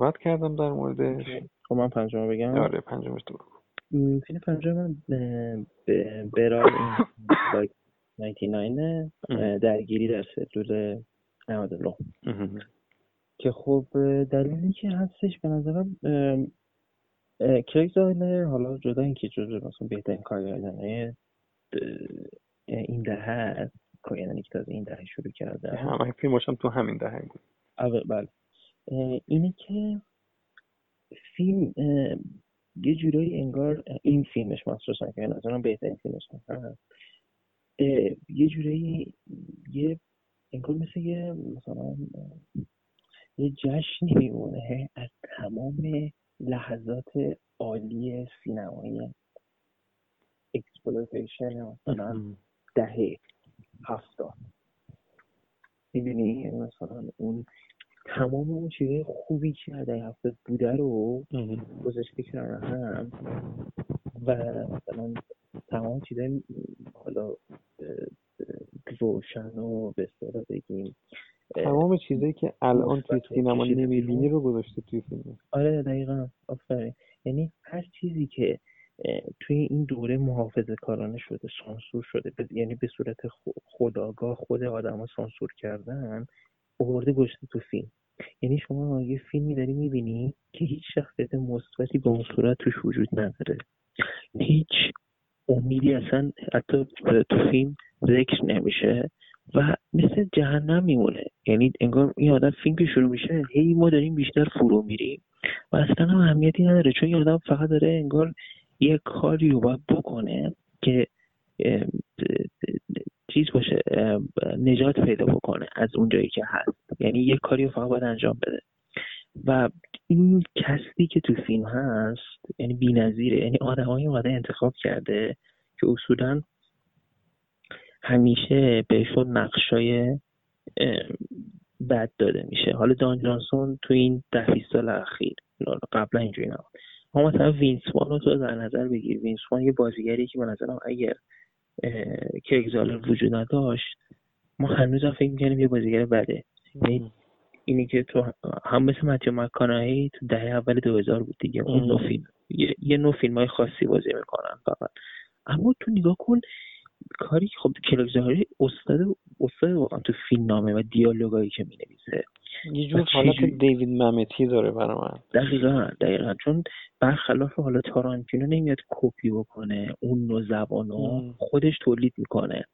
صحبت کردم در موردش. خب من پنجم بگم. آره پنجمش تو فیلم پنجم من برار لایک 99 درگیری در سلول 99 که خب دلیلی که هستش به نظرم کریگ زایلر حالا جدا اینکه جزو مثلا بهترین کارگردانه این دهه هست کارگردانی که تازه این دهه شروع کرده. همه فیلماش هم تو همین دهه بود. بله. اینه که فیلم یه جورایی انگار این فیلمش مخصوصا که نظرم بهترین فیلمش هست یه جورایی یه انگار مثل یه مثلا یه جشنی میمونه از تمام لحظات عالی سینمایی exploitation مثلا دهه هفتاد. می‌دونی؟ مثلا اون تمام اون چیزای خوبی که در هفتاد بوده رو گذاشته کنار هم و مثلا تمام چیزای حالا روشن و به اصطلاح بگیم تمام چیزایی که الان توی سینما نمی‌بینی رو گذاشته توی فیلم. آره دقیقا. آفرین. یعنی هر چیزی که توی این دوره محافظه کارانه شده سانسور شده یعنی به صورت خداگاه خود آدما سانسور کردن آورده گذاشته تو فیلم. یعنی شما یه فیلمی داری می‌بینی که هیچ شخصیت مثبتی به اون صورت توش وجود نداره. هیچ امیدی اصلا حتی تو فیلم ذکر نمیشه و مثل جهنم میمونه. یعنی انگار این آدم فیلم که شروع میشه هی ما داریم بیشتر فرو میریم. و اصلا هم اهمیتی نداره چون این آدم فقط داره انگار یه کاری رو باید بکنه که چیز باشه نجات پیدا بکنه از اون جایی که هست. یعنی یه کاری رو فقط باید انجام بده. و این کسی که تو فیلم هست یعنی بی‌نظیره یعنی آدمایی اومده انتخاب کرده که اصولا همیشه بهشون نقشای بد داده میشه. حالا دان جانسون تو این ده سال اخیر قبلا اینجوری نبود. ما مثلا وینسوان رو تو در نظر بگیر. وینسوان یه بازیگری که به نظرم اگر که اگزالر وجود نداشت ما هنوز هم فکر می‌کنیم یه بازیگر بده. یعنی اینی که تو هم مثل متیو مکانایی تو دهه اول 2000 بود دیگه اون نو فیلم یه, یه نوع فیلم های خاصی بازی می‌کنن فقط. اما تو نگاه کن کاری که خب کلاک زهاری استاد استاد واقعا تو فیلم نامه و دیالوگایی که می‌نویسه. یه جور حالت دیوید ممتی داره برای من. دقیقا دقیقا. چون برخلاف حالا تارانتینو نمیاد کپی بکنه اون نوع زبانو خودش تولید می‌کنه.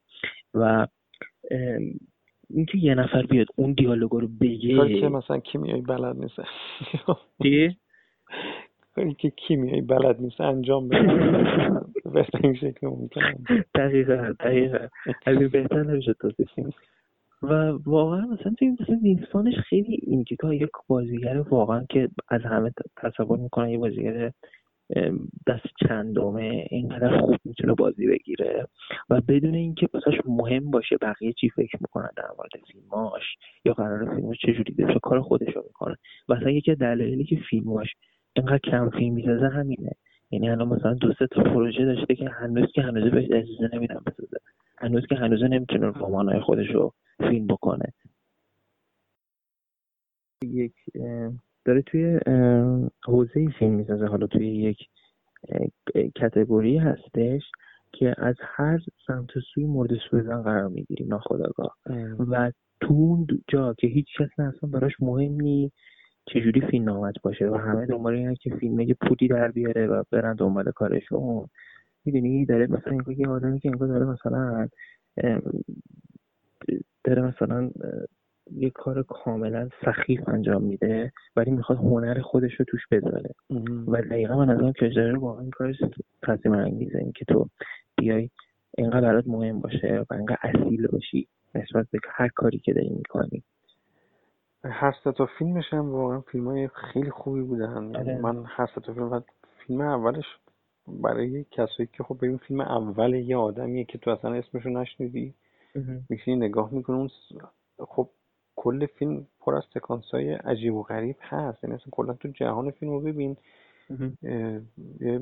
و اینکه یه نفر بیاد اون دیالوگا رو بگه. که مثلا کیمیایی بلد نیست. چی؟ کاری که کیمیایی بلد نیست انجام بده. به این شکل ممکن دقیقا دقیقا. از این بهتر نمیشه توصیف و واقعا مثلا تو مثلا وینستانش خیلی این یک بازیگر واقعا که از همه تصور می‌کنن یه بازیگر دست چندمه اینقدر خوب می‌تونه بازی بگیره و بدون اینکه واسش مهم باشه بقیه چی فکر می‌کنن در مورد فیلماش یا قرار فیلماش چجوری بشه کار خودش رو می‌کنه. اصلا یکی دلایلی که فیلماش اینقدر کم فیلم می‌سازه همینه. یعنی الان مثلا دو سه تا پروژه داشته که هنوز که هنوز بهش اجازه نمیدن بسازه. هنوز که هنوز نمی‌تونه رمانای خودش رو فیلم بکنه. یک داره توی حوزه فیلم می‌سازه. حالا توی یک کتگوری هستش که از هر سمت سوی مورد سوء قرار می‌گیری ناخداگاه و تو اون جا که هیچ کس اصلا براش مهم نی چجوری فیلم نامت باشه؟ و همه دنبال اینه که فیلم یه پولی در بیاره و برن دنبال کارشون می‌دونی؟ داره مثلا اینکه یه آدمی که انگار داره مثلا داره مثلا یه کار کاملا سخیف انجام میده ولی می‌خواد هنر خودش رو توش بذاره و دقیقا من از اون کجداره واقعا این کارش تصمیم انگیزه این که تو بیای اینقدر برات مهم باشه و اینقدر اصیل باشی نسبت به هر کاری که داری می‌کنی. هر تا فیلمش هم واقعا فیلم های خیلی خوبی بودن. آره. من هر تا فیلم فیلم اولش برای کسایی که خب ببین فیلم اول یه آدمیه که تو اصلا اسمشو نشنیدی میشینی نگاه می‌کنه اون خب کل فیلم پر از سکانس های عجیب و غریب هست. یعنی اصلا کلا تو جهان فیلم رو ببین. یه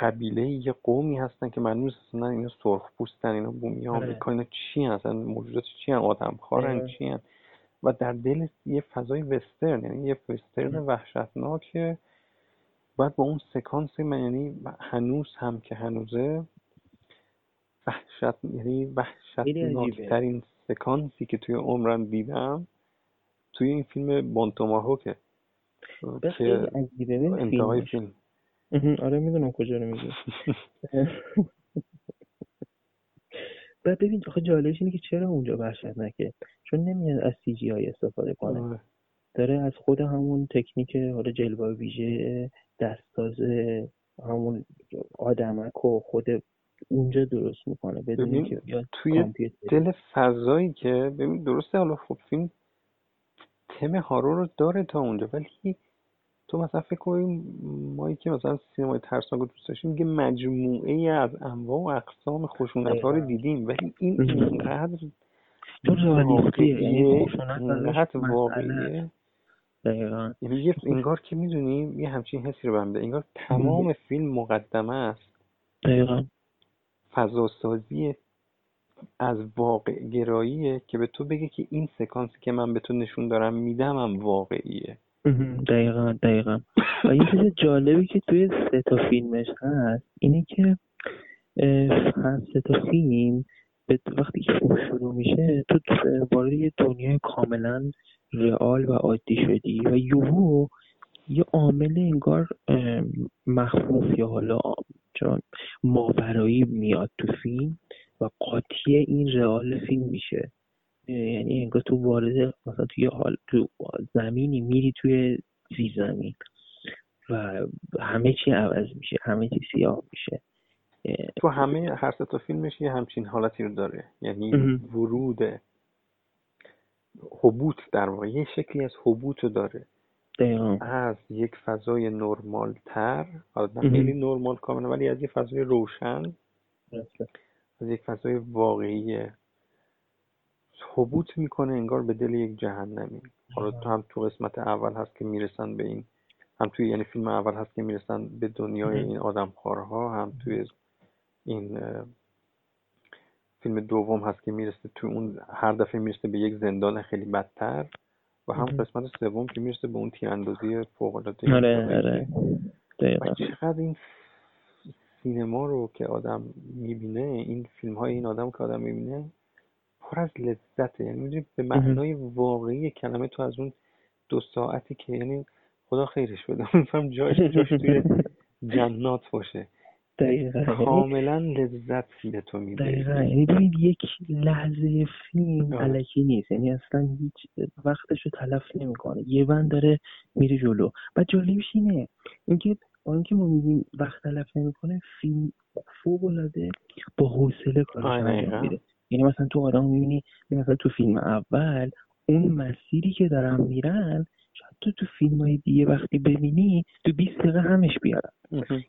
قبیله یه قومی هستن که معلوم اصلا اینا سرخ پوستن اینا بومی آمریکا آره. اینا چی هستن؟ موجودات چی هستن؟ آدم خارن چی هستن؟ و در دل یه فضای وسترن یعنی یه وسترن وحشتناک باید با اون سکانس من یعنی هنوز هم که هنوزه وحشت یعنی وحشتناکترین سکانسی که توی عمرم دیدم توی این فیلم بانتوماهوکه. که انتهای فیلم. آره می‌دونم کجا رو میگی. بعد ببین آخه جالبش اینه که چرا اونجا وحشتناکه؟ چون نمیاد از سی جی آی استفاده کنه. آره. داره از خود همون تکنیک حالا جلوه ویژه دستاز همون آدمک و خود اونجا درست می‌کنه بدون که توی دل فضایی که ببین درسته حالا خب فیلم تم هارو رو داره تا اونجا ولی تو مثلا فکر کنیم مایی که مثلا سینمای ترسناک دوست داشتیم میگه مجموعه ای از انواع و اقسام خشونت ها رو دیدیم. ولی این اینقدر واقعیه. اینقدر واقعیه. یعنی انگار که می‌دونیم یه همچین حسی رو بنده انگار تمام فیلم مقدمه است. دقیقا. فضاسازی از واقع گراییه که به تو بگه که این سکانسی که من به تو نشون دارم میدم هم واقعیه. دقیقا دقیقا. و یه چیز جالبی که توی سه تا فیلمش هست اینه که هر سه تا فیلم وقتی که شروع میشه تو وارد یه دنیای کاملا رئال و عادی شدی و یوهو یه عامل انگار مخفوف یا حالا چون ماورایی میاد تو فیلم و قاطی این رئال فیلم میشه. یعنی انگار تو وارد مثلا توی حال تو زمینی میری توی زی زمین و همه چی عوض میشه همه چی سیاه میشه. تو همه هر تا فیلمش یه همچین حالتی رو داره. یعنی ورود حبوط در واقع یه شکلی از حبوط رو داره. از یک فضای نرمال تر حالا خیلی نرمال کاملا ولی از یک فضای روشن از یک فضای واقعی حبوط می‌کنه انگار به دل یک جهنمی. حالا تو هم تو قسمت اول هست که می‌رسن به این هم توی یعنی فیلم اول هست که می‌رسن به دنیای این آدمخوارها هم توی این فیلم دوم هست که می‌رسه تو اون هر دفعه می‌رسه به یک زندان خیلی بدتر و هم قسمت سوم که می‌رسه به اون تیراندازی فوق العاده آره. آره چقدر این سینما رو که آدم می‌بینه این فیلم های این آدم که آدم می‌بینه پر از لذته. یعنی می‌دونی به معنای واقعی کلمه تو از اون دو ساعتی که یعنی خدا خیرش بده. میفهم جاش جاش توی جنات باشه. دقیقا. کاملا لذت به تو میده. دقیقا. یعنی ببین یک لحظه فیلم علکی نیست. یعنی اصلا هیچ وقتش رو تلف نمی‌کنه. یه بند داره میره جلو. و جالبش اینه اینکه اینکه ما میگیم وقت تلف نمی‌کنه فیلم فوق العاده با حوصله کارش انجام میده. یعنی مثلا تو آدم می‌بینی مثلا تو فیلم اول اون مسیری که دارن میرن شاید تو تو فیلم های دیگه وقتی ببینی تو 20 دقیقه همش بیارن.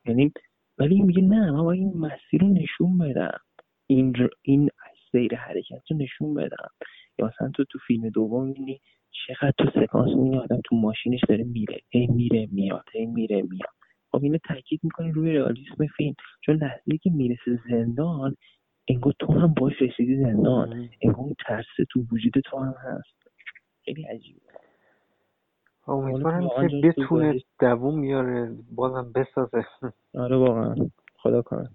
یعنی ولی میگه نه من باید این مسیر رو نشون بدم. این این سیر حرکت رو نشون بدم. یا مثلا تو تو فیلم دوم می‌بینی چقدر تو سکانس می‌بینی آدم تو ماشینش داره میره هی میره میاد هی میره میاد. خب اینو تاکید می‌کنی روی رئالیسم فیلم. چون لحظه که می‌رسه زندان انگار تو هم باش رسیدی زندان. انگار اون ترس تو وجود تو هم هست. خیلی عجیبه. امیدوارم که بتونه دووم میاره بازم بسازه. آره واقعا. خدا کنه.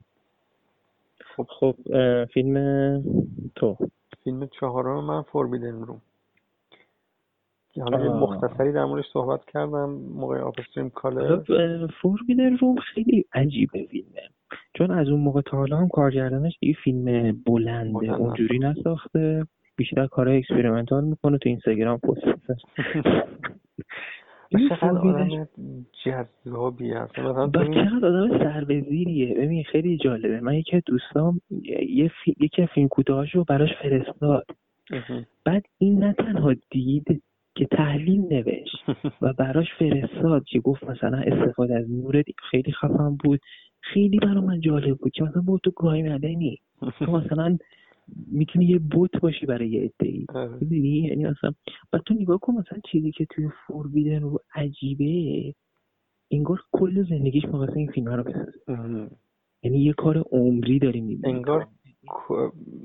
خب. خب فیلم تو. فیلم چهارم من فوربیدن روم. حالا مختصری در موردش صحبت کردم موقع آپستریم کاله فوربیدن روم خیلی عجیبه فیلمه. چون از اون موقع تا حالا هم کارگردانش دیگه فیلم بلنده بلند. اونجوری نساخته. بیشتر کارهای experimental می‌کنه تو اینستاگرام پست چقدر آدم جذابی هست مثلا چقدر آدم سر به زیریه ببین خیلی جالبه. من یکی از دوستام یه فی... یکی از فیلم کوتاهاشو براش فرستاد. بعد این نه تنها دید که تحلیل نوشت و براش فرستاد که گفت مثلا استفاده از نور خیلی خفن بود. خیلی برای من جالب بود که مثلا با تو گای مدنی تو مثلا می‌تونی یه بوت باشی برای یه ای آره. می‌دونی؟ یعنی مثلا و تو نگاه کن مثلا چیزی که توی فوربیدن رو عجیبه انگار کل زندگیش مقصد این فیلم رو بسازه یعنی یه کار عمری داری می‌بینی. انگار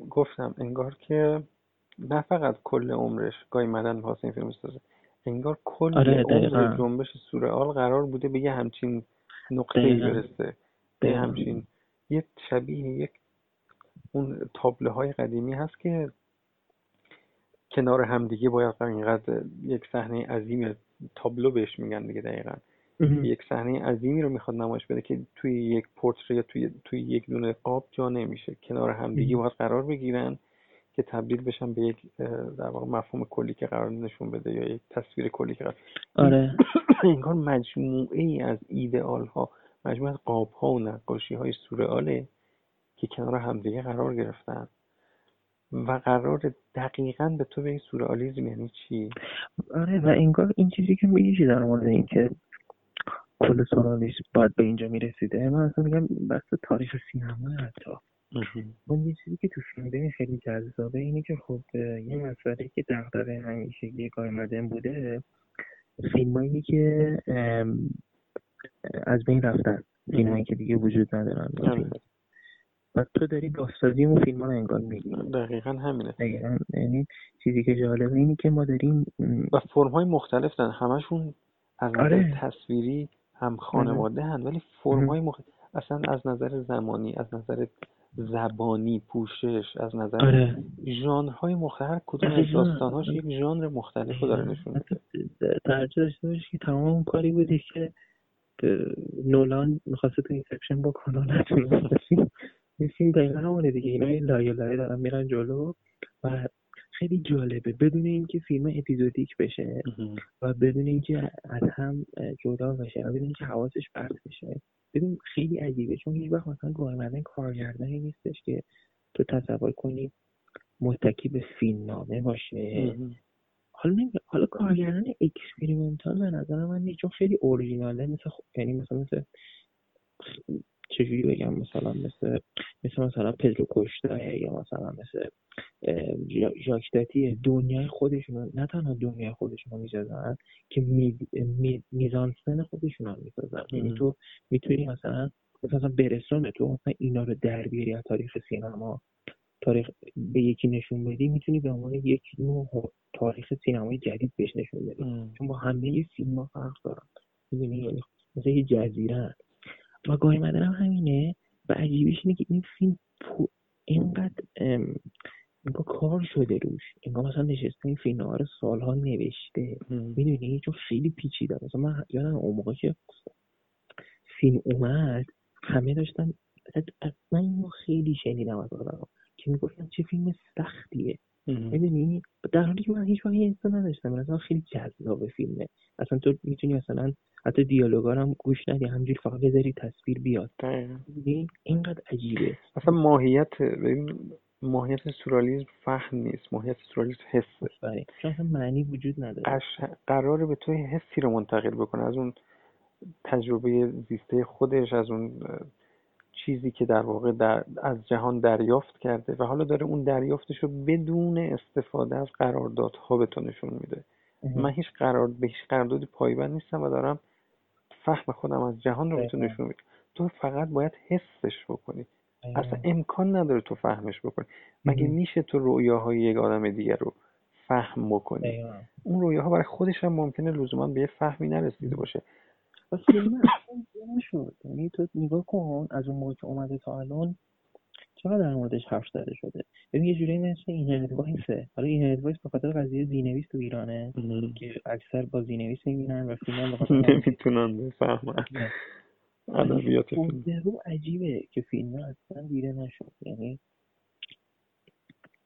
گفتم انگار که نه فقط کل عمرش گاهی مدن می‌خواست این فیلم سازه انگار کل آره عمر جنبش سورئال قرار بوده به یه همچین نقطه ای برسه. به همچین یه شبیه یک اون تابله های قدیمی هست که کنار همدیگه باید اینقدر یک صحنه عظیم تابلو بهش میگن دیگه دقیقا. یک صحنه عظیمی رو می‌خواد نمایش بده که توی یک پورتری یا توی توی یک دونه قاب جا نمیشه. کنار همدیگه باید قرار بگیرن. که تبدیل بشن به یک در واقع مفهوم کلی که قرار نشون بده یا یک تصویر کلی که قرار آره. انگار مجموعه ای از ایدئال ها مجموعه از قاب ها و نقاشی های سورئاله که کنار همدیگه قرار گرفتن و قرار دقیقا به تو به این سورئالیسم یعنی چی؟ آره و انگار این چیزی که میگی در مورد این که کل سورئالیسم باید به اینجا می‌رسیده؟ من اصلا میگم بس تاریخ سینما حتی. اون یه چیزی که تو فیلم خیلی جذابه اینه که خب یه مسئله که دغدغه همیشه یه مدن بوده فیلمایی که از بین رفتن. فیلمایی که دیگه وجود ندارن. آره. و تو داری بازسازی اون فیلم رو انگار میگی. دقیقا همینه. دقیقا. یعنی چیزی که جالبه اینه که ما داریم و فرم های مختلف دارن. همشون از آره. تصویری هم خانواده هن ولی فرم های مختلف اصلا از نظر زمانی از نظر زبانی پوشش از نظر آره. ژانرهای مختلف کدوم از داستانهاش یک ژانر مختلف رو داره نشون میده. باشی که تمام اون کاری بودی که نولان می‌خواسته تو Inception بکنه نتونست این فیلم دقیقا همونه دیگه. اینا لایه لایه دارن میرن جلو و خیلی جالبه. بدون اینکه فیلم episodic بشه و بدون اینکه از هم جدا بشه و بدون اینکه حواسش پرت بشه ببین خیلی عجیبه. چون هیچ وقت مثلا گای مدن کارگردانی نیستش که تو تصور کنی متکی به فیلم نامه باشه حالا نمی... حالا کارگردان experimental به نظر من نیست چون خیلی اورجیناله مثل خ... یعنی مثلا مثل چجوری بگم مثلا مثل مثل مثلا پدرو کاستا یا مثلا مثل ژاک تاتی دنیای خودشون نه تنها دنیای خودشون رو می‌سازن که می، می، میزانسن خودشون رو می‌سازن. یعنی تو می‌تونی مثلا مثلا برسون تو مثلا اینا رو در بیاری از تاریخ سینما. تاریخ به یکی نشون بدی می‌تونی به عنوان یک نوع تاریخ سینمای جدید بهش نشون بدی. چون با همه فیلم ها فرق دارن. می‌دونی؟ یعنی مثل یه جزیره و گاهی مدنم همینه. و عجیبش اینه که این فیلم اینقدر انگار کار شده روش. انگار مثلا نشسته این فیلم رو سالها نوشته. می‌دونی؟ چون خیلی پیچیده. مثلا من یادم اون موقع که فیلم اومد همه داشتن من اینو خیلی شنیدم از آدم که می‌گفتن چه فیلم سختیه. می‌دونی؟ در حالی که من هیچ وقت این نداشتم. مثلا خیلی جذاب فیلمه. اصلا تو می‌تونی مثلا حتی دیالوگا هم گوش ندی همجوری فقط بذاری تصویر بیاد. اینقدر عجیبه. اصلا ماهیت ماهیت سورالیزم فهم نیست ماهیت سورالیزم حسه. چون اصلا معنی وجود نداره. اش... قراره به توی حسی رو منتقل بکنه. از اون تجربه زیسته خودش از اون چیزی که در واقع در از جهان دریافت کرده و حالا داره اون دریافتش رو بدون استفاده از قراردادها به تو نشون میده. من هیچ قرار به هیچ قراردادی پایبند نیستم و دارم فهم خودم از جهان رو به تو نشون میده تو فقط باید حسش بکنی اصلا امکان نداره تو فهمش بکنی مگه میشه تو رویاهای یک آدم دیگر رو فهم بکنی اون رویاها برای خودش هم ممکنه لزوما به یه فهمی نرسیده باشه بس نشد یعنی تو نگاه کن از اون موقع که اومده تا الان چقدر در موردش حرف زده شده؟ ببین یه جوری مثل این وایسه حالا این وایس به خاطر قضیه زیرنویس تو ایرانه که اکثر با زیرنویس می‌بینن و فیلم نمی‌تونن بفهمن. ادبیات فیلم عجیبه که فیلم اصلا دیده نشد. یعنی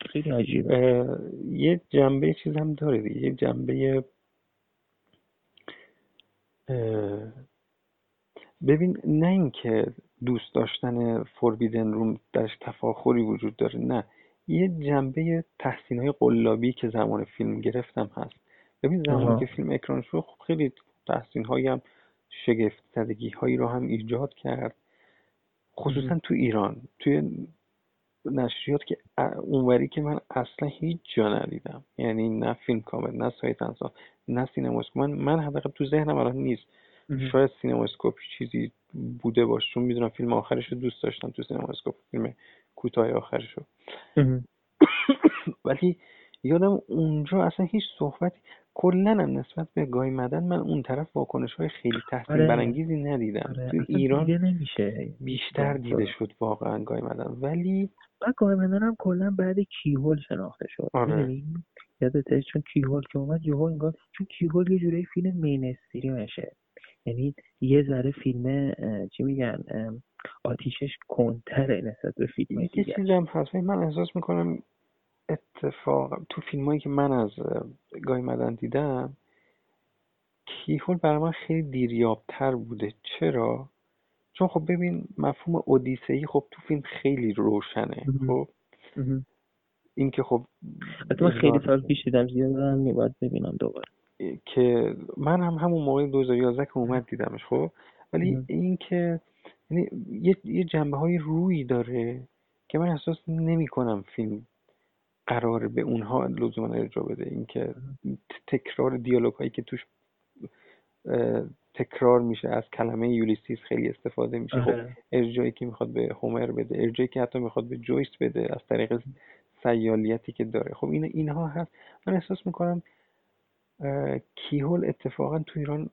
خیلی عجیبه. یه جنبه چیز هم داره دیگه. یه جنبه ببین نه اینکه دوست داشتن فوربیدن روم درش تفاخری وجود داره نه. یه جنبه تحسین های قلابی که زمان فیلم گرفتم هست. ببین زمانی که فیلم اکران شد خب خیلی تحسین هایی هم شگفت زدگی هایی رو هم ایجاد کرد. خصوصا تو ایران توی نشریات که اونوری که من اصلا هیچ جا ندیدم. یعنی نه Film Comment نه Sight and Sound نه سینما. من من حداقل تو ذهنم الان نیست. شاید Cinema Scope ی چیزی بوده باشه چون می‌دونم فیلم آخرش رو دوست داشتم تو Cinema Scope فیلم کوتاه آخرش رو. ولی یادم اونجا اصلا هیچ صحبتی کلا هم نسبت به گای مدن من اون طرف واکنش های خیلی تحسین آره. برانگیزی ندیدم. آره. تو ایران نمیشه. بیشتر دیده شد واقعا گای مدن. ولی و گای مدن هم کلا بعد کیهول شناخته شد. آره. یادته چون کیهول که اومد یهو انگار چون کیهول یه جوری فیلم مینستری میشه یعنی یه ذره فیلم چی میگن آتیشش کنتره نسبت به فیلم یه چیزی هم هست. من احساس می‌کنم اتفاق تو فیلم هایی که من از گای مدن دیدم کیهول برای من خیلی دیریابتر بوده. چرا؟ چون خب ببین مفهوم اودیسه خب تو فیلم خیلی روشنه. خب؟ اینکه خب من خیلی سال پیش دیدم زیاد میباید ببینم دوباره. که من هم همون موقع 2011 که اومد دیدمش خب؟ ولی اینکه یعنی یه, یه جنبه های روی داره که من احساس نمی کنم فیلم قرار به اونها لزوما ارجاع بده. اینکه تکرار دیالوگ هایی که توش تکرار میشه از کلمه یولیسیس خیلی استفاده میشه. خب ارجایی که می‌خواد به هومر بده ارجایی که حتی می‌خواد به جویس بده از طریق سیالیتی که داره. خب این اینها هست. من احساس می‌کنم کیهول اتفاقا تو ایران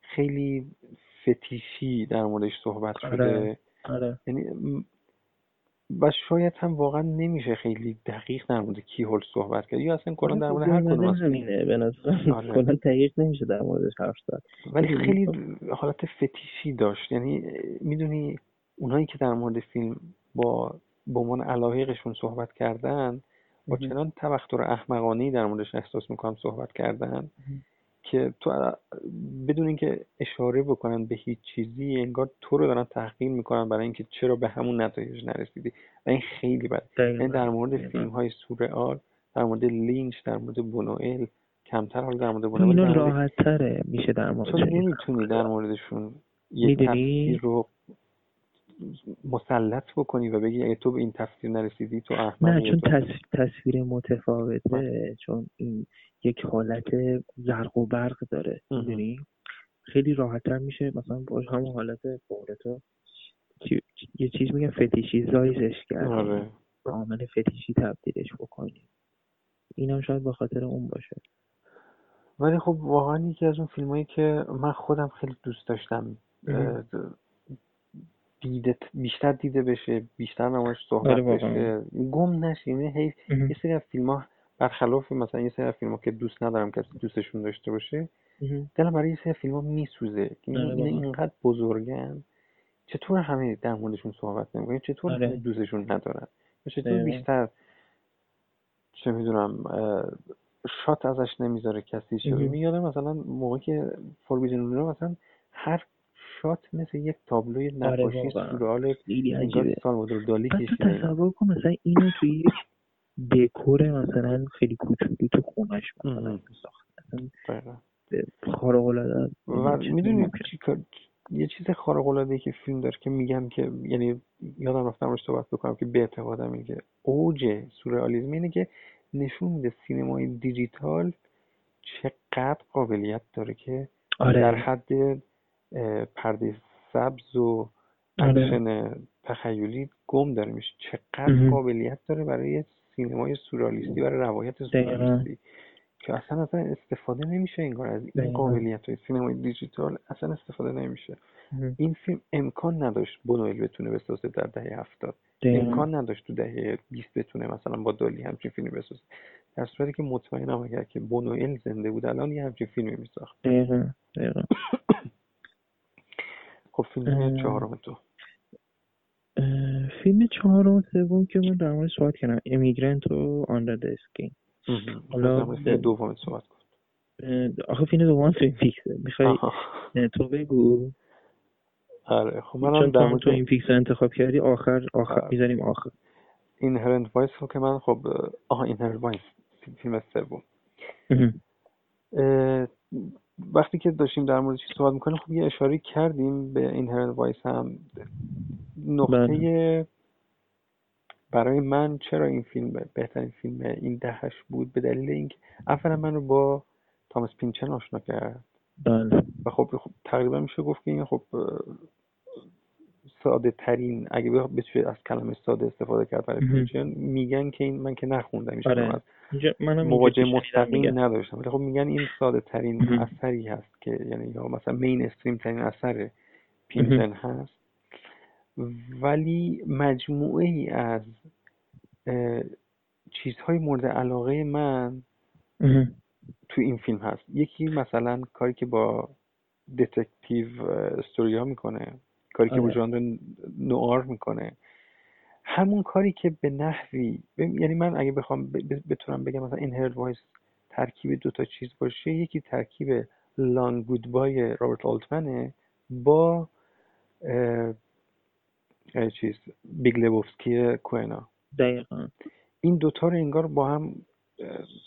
خیلی فتیشی در موردش صحبت شده آره. آره. یعنی و شاید هم واقعا نمیشه خیلی دقیق در مورد کیهول صحبت کرد یا اصلا کلا در مورد هر کدوم از همینه به نظر آره. کلا دقیق نمیشه در موردش حرف زد ولی خیلی حالت فتیشی داشت یعنی می‌دونی اونایی که در مورد فیلم با به عنوان علاقهشون صحبت کردن با چنان تبختر احمقانه در موردش احساس می‌کنم صحبت کردن که تو بدون اینکه اشاره بکنن به هیچ چیزی انگار تو رو دارن تحقیر می‌کنن برای اینکه چرا به همون نتایج نرسیدی. و این خیلی بد یعنی در مورد فیلم های سورئال در مورد لینچ در مورد بونوئل کمتر حال در مورد بونوئل راحت تره میشه در مورد تو نمی‌تونی در موردشون یه تفسیر رو مسلط بکنی و بگی اگه تو به این تصویر نرسیدی تو احمق نه چون تصویر متفاوته چون این یک حالت زرق و برق داره می‌دونی؟ خیلی راحتتر میشه مثلا با همون حالت تو. یه چیز میگن فتیشی زایزش کرد آره. عامل فتیشی تبدیلش بکنی. این هم شاید به خاطر اون باشه. ولی خب واقعا یکی از اون فیلم هایی که من خودم خیلی دوست داشتم دیده بیشتر دیده بشه بیشتر نمایش صحبت آره بشه. گم نشه یعنی یه سری از فیلم ها برخلاف مثلا یه سری از فیلم ها که دوست ندارم کسی دوستشون داشته باشه دلم برای یه سری فیلم ها میسوزه. که آره این اینقدر بزرگن. چطور همه در موردشون صحبت نمی‌کنن؟ چطور آره. دوستشون ندارن؟ چطور بیشتر چه می‌دونم شات ازش نمی‌ذاره کسی چه یادم مثلا موقعی که فوربیدن مثلا هر شات مثل یک تابلوی آره نقاشی سورال سالوادور دالی کشیده تصور کن مثلا اینو توی یک دکور مثلا خیلی کوچولو تو خونش مثلا خارق العاده و می‌دونی یه چیز خارق العاده که فیلم داره که میگم که یعنی یادم رفتم روش صحبت بکنم که به اعتقادم اینه که اوج سورئالیسم اینه که نشون میده سینمای دیجیتال چقدر قابلیت داره که آره. در حد پرده سبز و آره. اکشن تخیلی گم داره میشه. چقدر قابلیت داره برای سینمای سوررئالیستی برای روایت سوررئالیستی. که اصلا اصلا استفاده نمیشه انگار از این قابلیت های سینمای دیجیتال اصلا استفاده نمیشه. این فیلم امکان نداشت بونوئل بتونه بسازه در دهه هفتاد. امکان نداشت تو دهه 20 بتونه مثلا با دالی همچین فیلمی بسازه. در صورتی که مطمئنم اگر که بونوئل زنده بود الان یه همچین فیلمی میساخت. خب فیلم چهارم تو فیلم چهارم سوم که من در مورد صحبت کردم. امیگرنت و آندر دسکین حالا دوم صحبت کن. آخه فیلم دوم تو این می‌خوای تو بگو. آره خب من در مورد تو این فیکس انتخاب کردی آخر آخر آره. می‌ذاریم آخر. این هرند وایس که من خب آها این هرند وایس فیلم سوم. وقتی که داشتیم در مورد چیز صحبت می‌کنیم خب یه اشاره کردیم به این وایس هم. نقطه بله. برای من چرا این فیلم بهترین فیلم این دهش بود؟ به دلیل اینکه اولا من رو با تامس پینچن آشنا کرد. بله. و خب, خب تقریبا میشه گفت که این خب ساده ترین اگه بشه از کلمه ساده استفاده کرد برای میگن که این من که نخوندم آره. مواجه مستقیم نداشتم. ولی خب میگن این ساده ترین اثری هست که یعنی یا مثلا مین استریم ترین اثر پینچون هست. ولی مجموعه ای از چیزهای مورد علاقه من تو این فیلم هست. یکی مثلا کاری که با detective story ها می‌کنه. کاری که آره. ژانر نوآر می‌کنه. همون کاری که به نحوی یعنی من اگه بخوام بتونم بگم مثلا Inherent Vice ترکیب دو تا چیز باشه یکی ترکیب Long Goodbye رابرت آلتمنه با چیز Big Lebowski کوئنا. دقیقا. این دوتا رو انگار با هم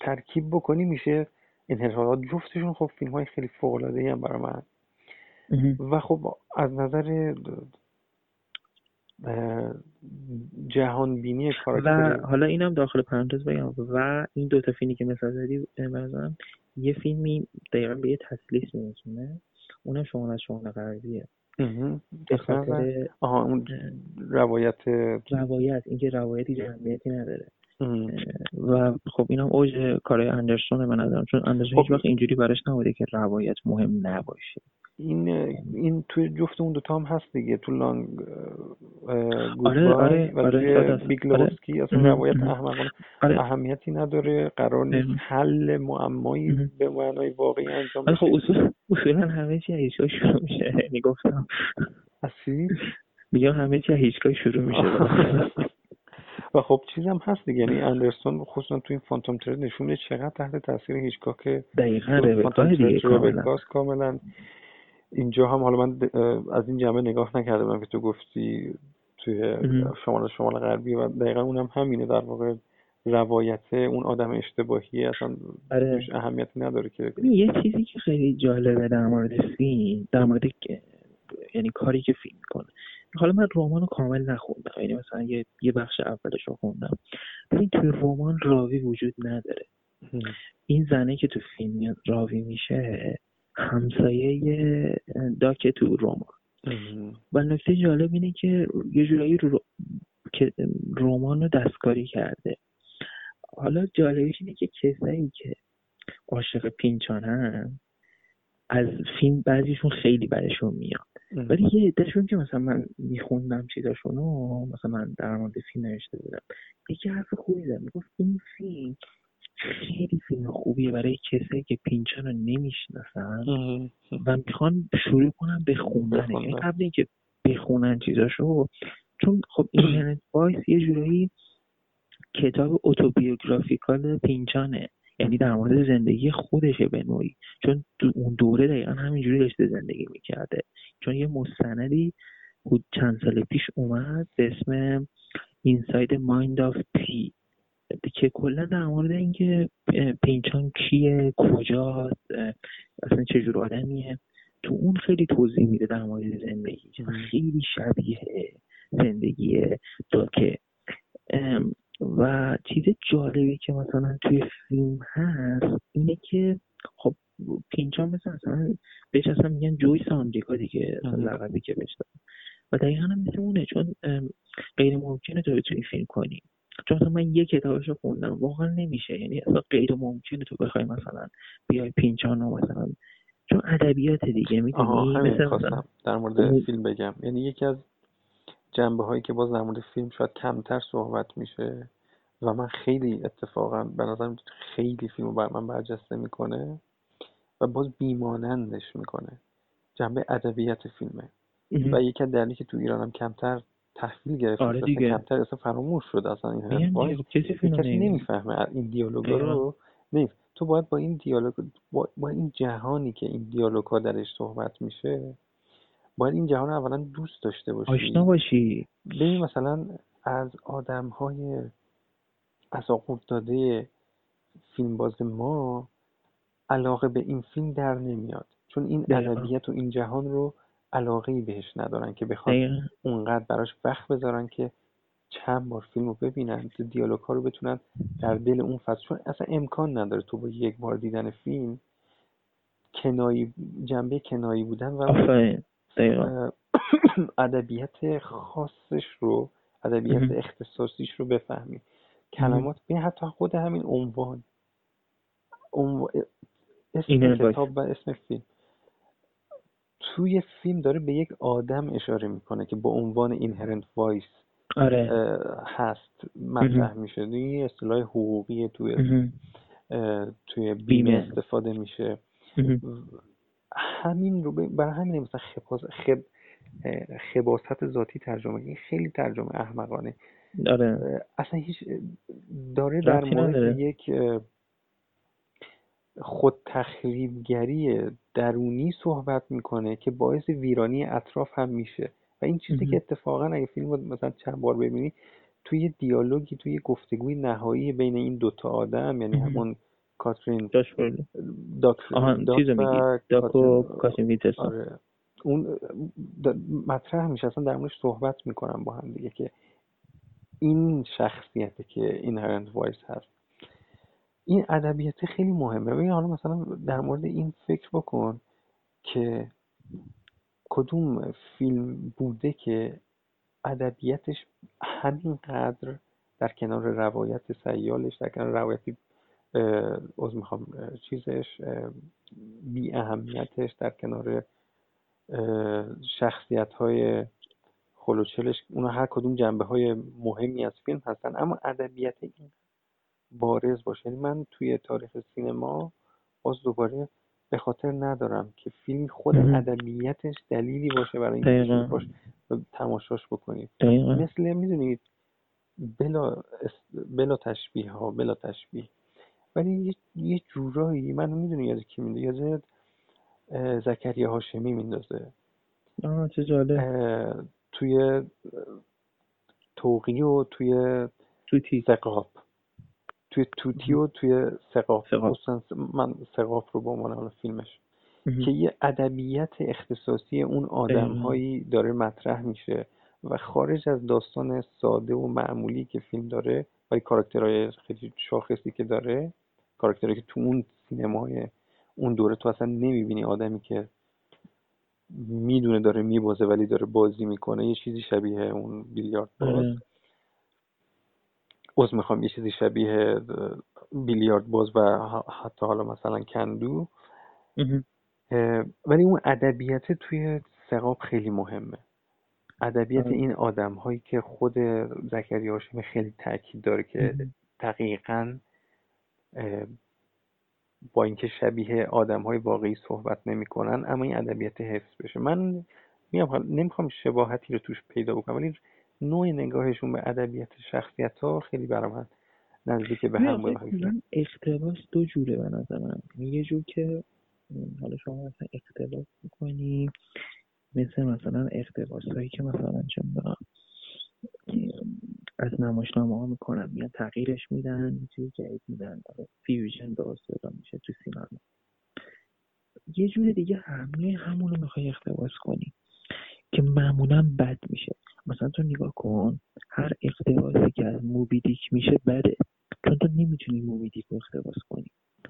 ترکیب بکنی میشه انحصارات جفتشون خب فیلم های خیلی فوق العاده هم برای من. و خب از نظر جهان بینی و حالا اینم داخل پرانتز بگم. و این دوتا فیلمی که مثال زدی بنظرم یه فیلمی دقیقا به یه تسلیس میرسونه. اونم شما از شما غربیه به خاطر آها اون روایت روایت اینکه روایتی جمعیتی نداره. و خب اینم اوج کارهای اندرسون من ندارم چون اندرسون هیچ خب وقت اینجوری براش نبوده که روایت مهم نباشه. این این توی جفت اون دوتا هم هست دیگه تو لانگ آره آره و آره بیگ آره. اصلا روایت احمقانه آره. اهمیتی نداره قرار نیست حل معمایی به معنای واقعی انجام آره خب اصول اصولا همه چی هیچگاه شروع میشه یعنی گفتم. اصیل میگم همه چی هیچگاه شروع میشه. و خب چیزم هست دیگه یعنی اندرسون خصوصا تو این فانتوم ترید نشونه چقدر تحت تاثیر هیچگاه که دقیقا ربکا دیگه کاملا. اینجا هم حالا من از این جمعه نگاه نکرده که تو گفتی توی شمال شمال غربی و دقیقا اونم همینه در واقع روایت اون آدم اشتباهی اصلا آره. اهمیتی نداره که یه چیزی که خیلی جالبه در مورد فیلم در مورد یعنی کاری که فیلم کنه حالا من رمان رو کامل نخوندم. یعنی مثلا یه, یه بخش اولش رو خوندم. ببین توی رمان راوی وجود نداره. این زنه که تو فیلم راوی میشه همسایه داک تو رمان و نکته جالب اینه که یه جورایی رو... که رمان رو دستکاری کرده. حالا جالبش اینه که کسایی که عاشق پینچانن از فیلم بعضیشون خیلی برشون میاد. ولی یه عدهشون که مثلا من میخوندم چیزاشونو مثلا من در مورد فیلم نوشته بودم یکی حرف خوبی زد می‌گفت این فیلم خیلی فیلم خوبیه برای کسی که پینچن رو نمی‌شناسن و می‌خوان شروع کنن به خوندن. یعنی قبل اینکه بخونن چیزاشو چون خب Inherent Vice یه جورایی کتاب autobiographical پینچونه. یعنی در مورد زندگی خودشه به نوعی. چون تو اون دوره دقیقا همینجوری داشته زندگی می‌کرده. چون یه مستندی بود چند سال پیش اومد به اسم Inside the Mind of P. که کلا در مورد اینکه پینچان کیه کجاست اصلا چه جور آدمیه تو اون خیلی توضیح میده در مورد زندگی خیلی شبیه زندگی داکه و چیز جالبی که مثلا توی فیلم هست اینه که خب پینچان مثلا اصلا بهش اصلا میگن جویس آمریکا دیگه لقبی که بهش و دقیقا هم مثل اونه چون غیر ممکنه تو بتونی فیلم کنی. چون من یه کتابش رو خوندم واقعا نمیشه. یعنی اصلا غیر ممکنه تو بخوای مثلا بیای پینچان و مثلا. چون ادبیات دیگه می‌دونی مثلا در مورد فیلم بگم. یعنی یکی از جنبه هایی که باز در مورد فیلم شاید کمتر صحبت میشه و من خیلی اتفاقا به نظرم خیلی فیلم بر من برجسته می‌کنه و باز بیمانندش می‌کنه. جنبه ادبیات فیلمه. و یکی از دلیلی که تو ایرانم کمتر تحویل گرفت آره دیگه. کمتر اصلا فراموش شد اصلا این کسی نمی‌فهمه. این دیالوگا رو نیست تو باید با این دیالوگ با, با این جهانی که این دیالوگ ها درش صحبت میشه باید این جهان رو اولا دوست داشته باشی. آشنا باشی. ببین مثلا از آدم های اساقورت داده فیلمباز ما علاقه به این فیلم در نمیاد. چون این ادبیات و این جهان رو علاقه ای بهش ندارن که بخوان اونقدر براش وقت بذارن که چند بار فیلم رو ببینن دیالوگ ها رو بتونن در دل اون فصل چون اصلا امکان نداره تو با یک بار دیدن فیلم کنایی جنبه کنایی بودن و ادبیات خاصش رو ادبیات اختصاصیش رو بفهمی. کلمات به حتی خود همین عنوان اسم کتاب و اسم فیلم. توی فیلم داره به یک آدم اشاره می‌کنه که با عنوان اینهرنت وایس آره. هست مطرح میشه. این اصطلاح حقوقی توی توی بیمه استفاده میشه. همین رو برای همین مثلا خب خباست ذاتی ترجمه این خیلی ترجمه احمقانه. داره اصلا هیچ داره در مورد یک خود تخریبگری درونی صحبت می‌کنه که باعث ویرانی اطراف هم میشه. و این چیزی که اتفاقا اگه فیلم رو مثلا چند بار ببینی توی دیالوگی توی گفتگوی نهایی بین این دوتا آدم یعنی همون کاترین داک داکو آره. اون مطرح میشه اصلا در موردش صحبت می‌کنم با هم دیگه که این شخصیته که Inherent Vice هست. این ادبیت خیلی مهمه. ببین حالا مثلا در مورد این فکر بکن که کدوم فیلم بوده که ادبیتش همینقدر در کنار روایت سیالش در کنار روایتی از می‌خوام چیزش بی اهمیتش در کنار شخصیت های خلوچلش اونا هر کدوم جنبه های مهمی از فیلم هستن. اما ادبیت این بارز باشه. یعنی من توی تاریخ سینما باز دوباره به خاطر ندارم که فیلم خود ادبیتش دلیلی باشه برای اینکه باش تماشاش بکنید مثل می‌دونید بلا, بلا تشبیه ها بلا تشبیه. ولی یه جورایی من می‌دونی یاد کی میده یاد زکریا هاشمی میندازه. آه چه جالب. توی توقی و توی توتی. سقاپ توی توتی و توی سقاف من سقاف رو به عنوان حالا فیلمش که یه ادبیت اختصاصی اون آدم هایی داره مطرح میشه و خارج از داستان ساده و معمولی که فیلم داره و کاراکترهای خیلی شاخصی که داره کاراکترهایی که تو اون سینمای اون دوره تو اصلا نمی‌بینی آدمی که می‌دونه داره میبازه ولی داره بازی می‌کنه یه چیزی شبیه اون بیلیارد باز از می‌خوام یه چیزی شبیه بیلیارد باز و حتی حالا مثلا کندو. ولی اون ادبیت توی سقاب خیلی مهمه. ادبیت این آدم هایی که خود زکریا هاشمی خیلی تاکید داره که دقیقا با اینکه شبیه آدم های واقعی صحبت نمی‌کنن اما این ادبیت حفظ بشه. من نمی‌خوام شباهتی رو توش پیدا بکنم ولی نوع نگاهشون به ادبیت شخصیت ها خیلی برای من نزدیک به هم بود اقتباس دو جوره به نظر من. یه جور که حالا شما مثلا اقتباس می‌کنی مثل مثلا اقتباس هایی که مثلا چون از نمایشنامه ها می‌کنن میان تغییرش میدن چیزی جدید میدن. فیوژن به اصطلاح میشه تو سینما. یه جور دیگه همه همون رو می‌خوای اقتباس کنی که معمولا بد میشه. مثلا تو نگاه کن هر اقتباسی که از موبیدیک میشه بده. چون تو نمی‌تونی موبیدیک رو اقتباس کنی.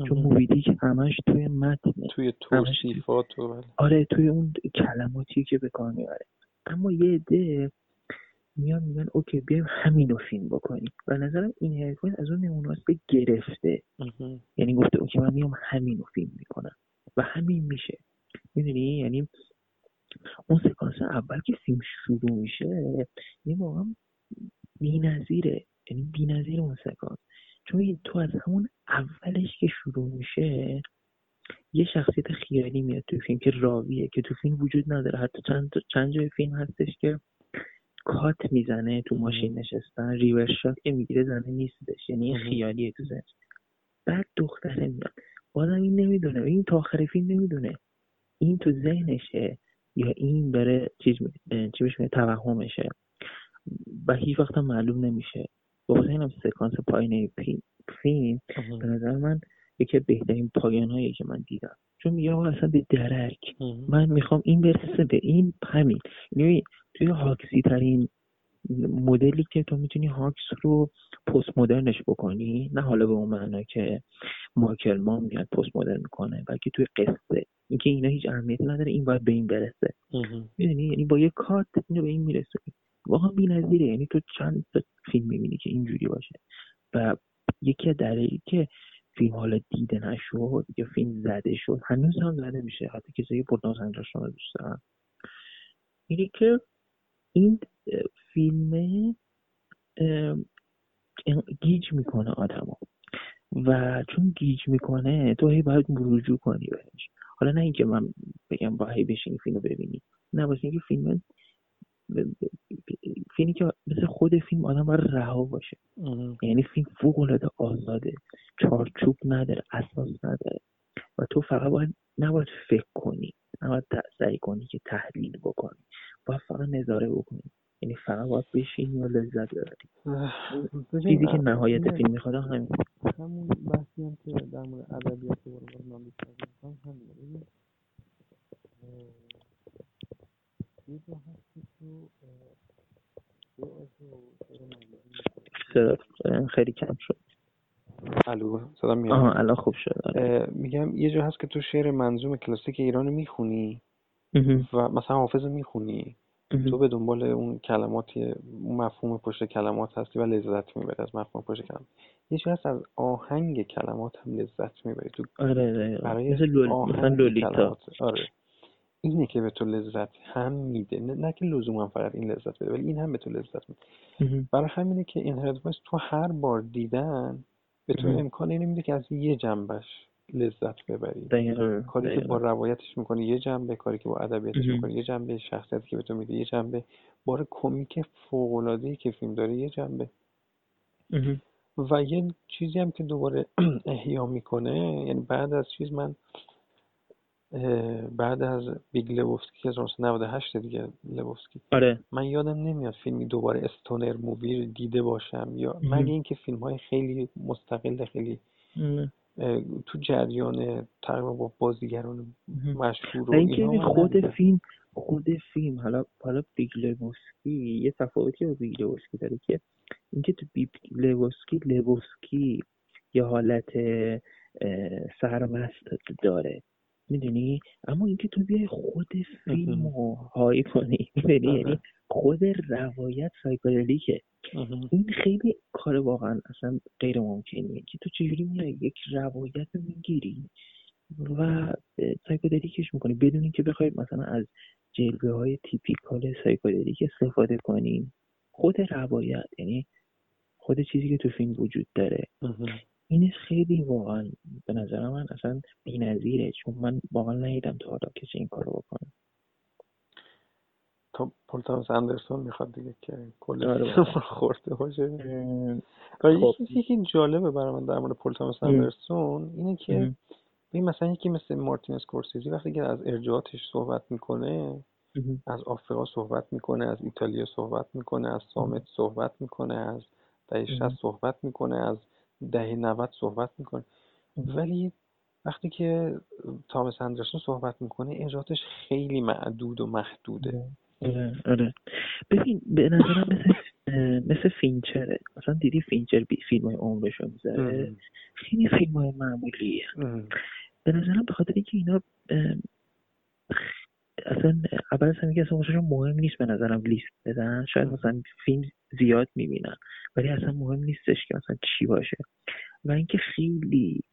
چون موبیدیک همش توی متنه. توی توصیفات بله. آره توی اون کلماتی که به کار می‌بره. اما یه عده میان میگن okay بیایم همین رو فیلم بکنیم. و نظرم این هرکوین از اون نموناست گرفته. یعنی گفته okay من میام همین رو فیلم می‌کنم. و همین میشه. می‌دونی؟ یعنی اون سکانس اول که فیلم شروع میشه یه واقعا بی‌نظیره یعنی بی‌نظیر اون سکانس. چون تو از همون اولش که شروع میشه یه شخصیت خیالی میاد تو فیلم که راویه که تو فیلم وجود نداره. حتی چند چند جای فیلم هستش که کات می‌زنه تو ماشین نشستن. ریورس شات که می‌گیره زنه نیستش. یعنی خیالیه تو زن بعد دختره میاد. بازم این نمی‌دونه. این تا آخر فیلم نمی‌دونه. این تو ذهنشه. یا این داره چیز چی بهش توهمشه. و هیچ وقت معلوم نمیشه. واسه اینم سکانس پایین فیلم به نظر من یکی بهترین پایان هایی که من دیدم. چون میگه اصلا به درک. من می‌خوام این برسه به این همین. یعنی توی هاکسی ترین مدلی که تو می‌تونی هاکس رو پست مدرنش بکنی نه حالا به اون معنا که مایکل ما میاد پست مدرن می‌کنه بلکه توی قصه. اینکه اینا هیچ اهمیتی نداره این باید به این برسه. می‌دونی؟ یعنی با یه کارت اینو به این می‌رسه. واقعا بی‌نظیره. یعنی تو چند تا فیلم می‌بینی که اینجوری باشه. و یکی از دلایلی که فیلم حالا دیده نشد یا فیلم زده شد هنوز هم زده میشه. حتی کسایی که پرتناز رو دوست دارن. اینه که این فیلم گیج می‌کنه آدمو. و چون گیج می‌کنه تو هی باید رجوع کنی بهش. حالا نه اینکه من بگم با هی بشینی فیلم ببینی. نه واسه اینکه فیلم فیلمی که مثل خود فیلم آدم باید رها باشه. یعنی فیلم فوق العاده آزاده. چارچوب نداره اساس نداره. و تو فقط باید نباید فکر کنی نباید سعی کنی که تحلیل بکنی. باید فقط نظاره بکنی. یعنی فقط باید بشینی و لذت ببری. چیزی که نهایت فیلم می‌خواد همین. همون بحثی هم که در مورد ادبیات نام همین یه جا هست تو خیلی کم شد. الو صدا میاد؟ آها الان خوب شد آره. میگم یه جا هست که تو شعر منظوم کلاسیک ایران می‌خونی و مثلا حافظ می‌خونی. تو به دنبال اون کلماتی اون مفهوم پشت کلمات هستی و لذت می‌بری از مفهوم پشت کلمات. یه هست از آهنگ کلمات هم لذت می‌بری. تو آره برای مثل لولیتا. آره. اینه که به تو لذت هم میده. نه, که لزوما فقط این لذت بده ولی این هم به تو لذت میده. برای همینه که این تو هر بار دیدن به تو امکان اینه میده که از یه جنبش لذت ببری کاری که با روایتش می‌کنه یه جنبه کاری که با ادبیاتش می‌کنه یه جنبه شخصیتی که به تو میده یه جنبه. بار کمیک فوق العاده که فیلم داره یه جنبه. و یه چیزی هم که دوباره احیا می‌کنه یعنی بعد از چیز من بعد از Big Lebowski که 1998 دیگه Lebowski. آره. من یادم نمیاد فیلمی دوباره stoner movie دیده باشم یا مگه اینکه فیلم های خیلی مستقل خیلی تو جریان تقریبا با بازیگران مشهور و اینکه خود فیلم خود فیلم حالا حالا Big یه تفاوتی با Big Lebowski داره که اینکه تو Big Lebowski Lebowski یه حالت سرمست داره. می‌دونی؟ اما اینکه تو بیای خود فیلم رو high کنی. می‌دونی یعنی خود روایت psychedelic ه این خیلی کار واقعا اصلا غیر ممکنیه که تو چجوری میای یک روایت می‌گیری و psychedelic ش می‌کنی. بدون اینکه بخوای مثلا از جلوه های typical psychedelic استفاده کنی. خود روایت یعنی خود چیزی که تو فیلم وجود داره. این خیلی واقعا به نظر من اصلا بی‌نظیره چون من واقعا ندیدم تو حالا کسی این کارو بکنه. تا پول اندرسون می‌خواد دیگه که کل آره. خورده باشه. خب. یکی جالبه برای من در مورد پول اندرسون اینه که ببین مثلا یکی مثل مارتین اسکورسیزی وقتی که از ارجاعاتش صحبت می‌کنه از آفریقا صحبت می‌کنه از ایتالیا صحبت می‌کنه از سامت صحبت می‌کنه از دهه صحبت می‌کنه از دهه 90 صحبت می‌کنه. ولی وقتی که تامس اندرسون صحبت می‌کنه اجراتش خیلی معدود و محدوده. آره آره ببین به نظرم مثل مثل فینچره مثلا دیدی فینچر بی فیلم های عمرش رو می‌ذاره خیلی فیلم های معمولیه به نظرم به خاطر اینکه اینا اصلا اول از همه اصلا مهم نیست به نظرم لیست بدن. شاید مثلا فیلم زیاد می‌بینن ولی اصلا مهم نیستش که مثلا چی باشه. و اینکه خیلی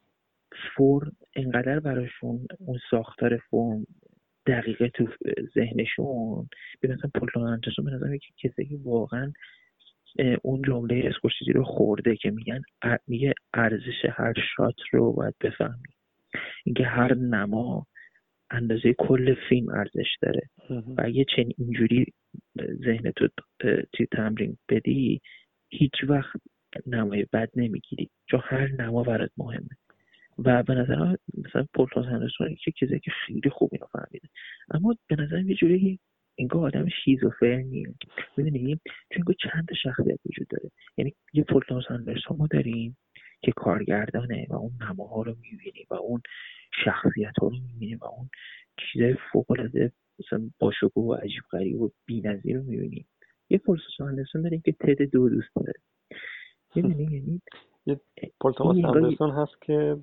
فرم انقدر براشون اون ساختار فرم دقیقه تو ذهنشون به مثلا پولتون اندرسون به نظر که کسی که واقعا اون جمله اسکورسیزی رو خورده که میگن میگه ارزش هر شات رو باید بفهمی. اینکه هر نما اندازه کل فیلم ارزش داره. و اگه چنین اینجوری ذهن تو تمرین بدی هیچ وقت نمای بد نمی‌گیری. چون هر نما برات مهمه. و به نظر مثلا پولتون هندرسون که چیزی که خیلی خوب اینو فهمیده. اما به نظر یه جوری انگار آدم شیزوفرنیه. می‌دونی؟ چون چند شخصیت وجود داره. یعنی یه پولتون هندرسون ما داریم. که کارگردانه و اون نماها رو می‌بینی و اون شخصیت ها رو می‌بینی و اون چیزای فوق العاده مثلا باشکوه و عجیب غریب و بی‌نظیر رو می‌بینی. یه پولتوس هندرسون داریم که تد دو دوست داره. می‌دونی؟ یعنی یه پول هست که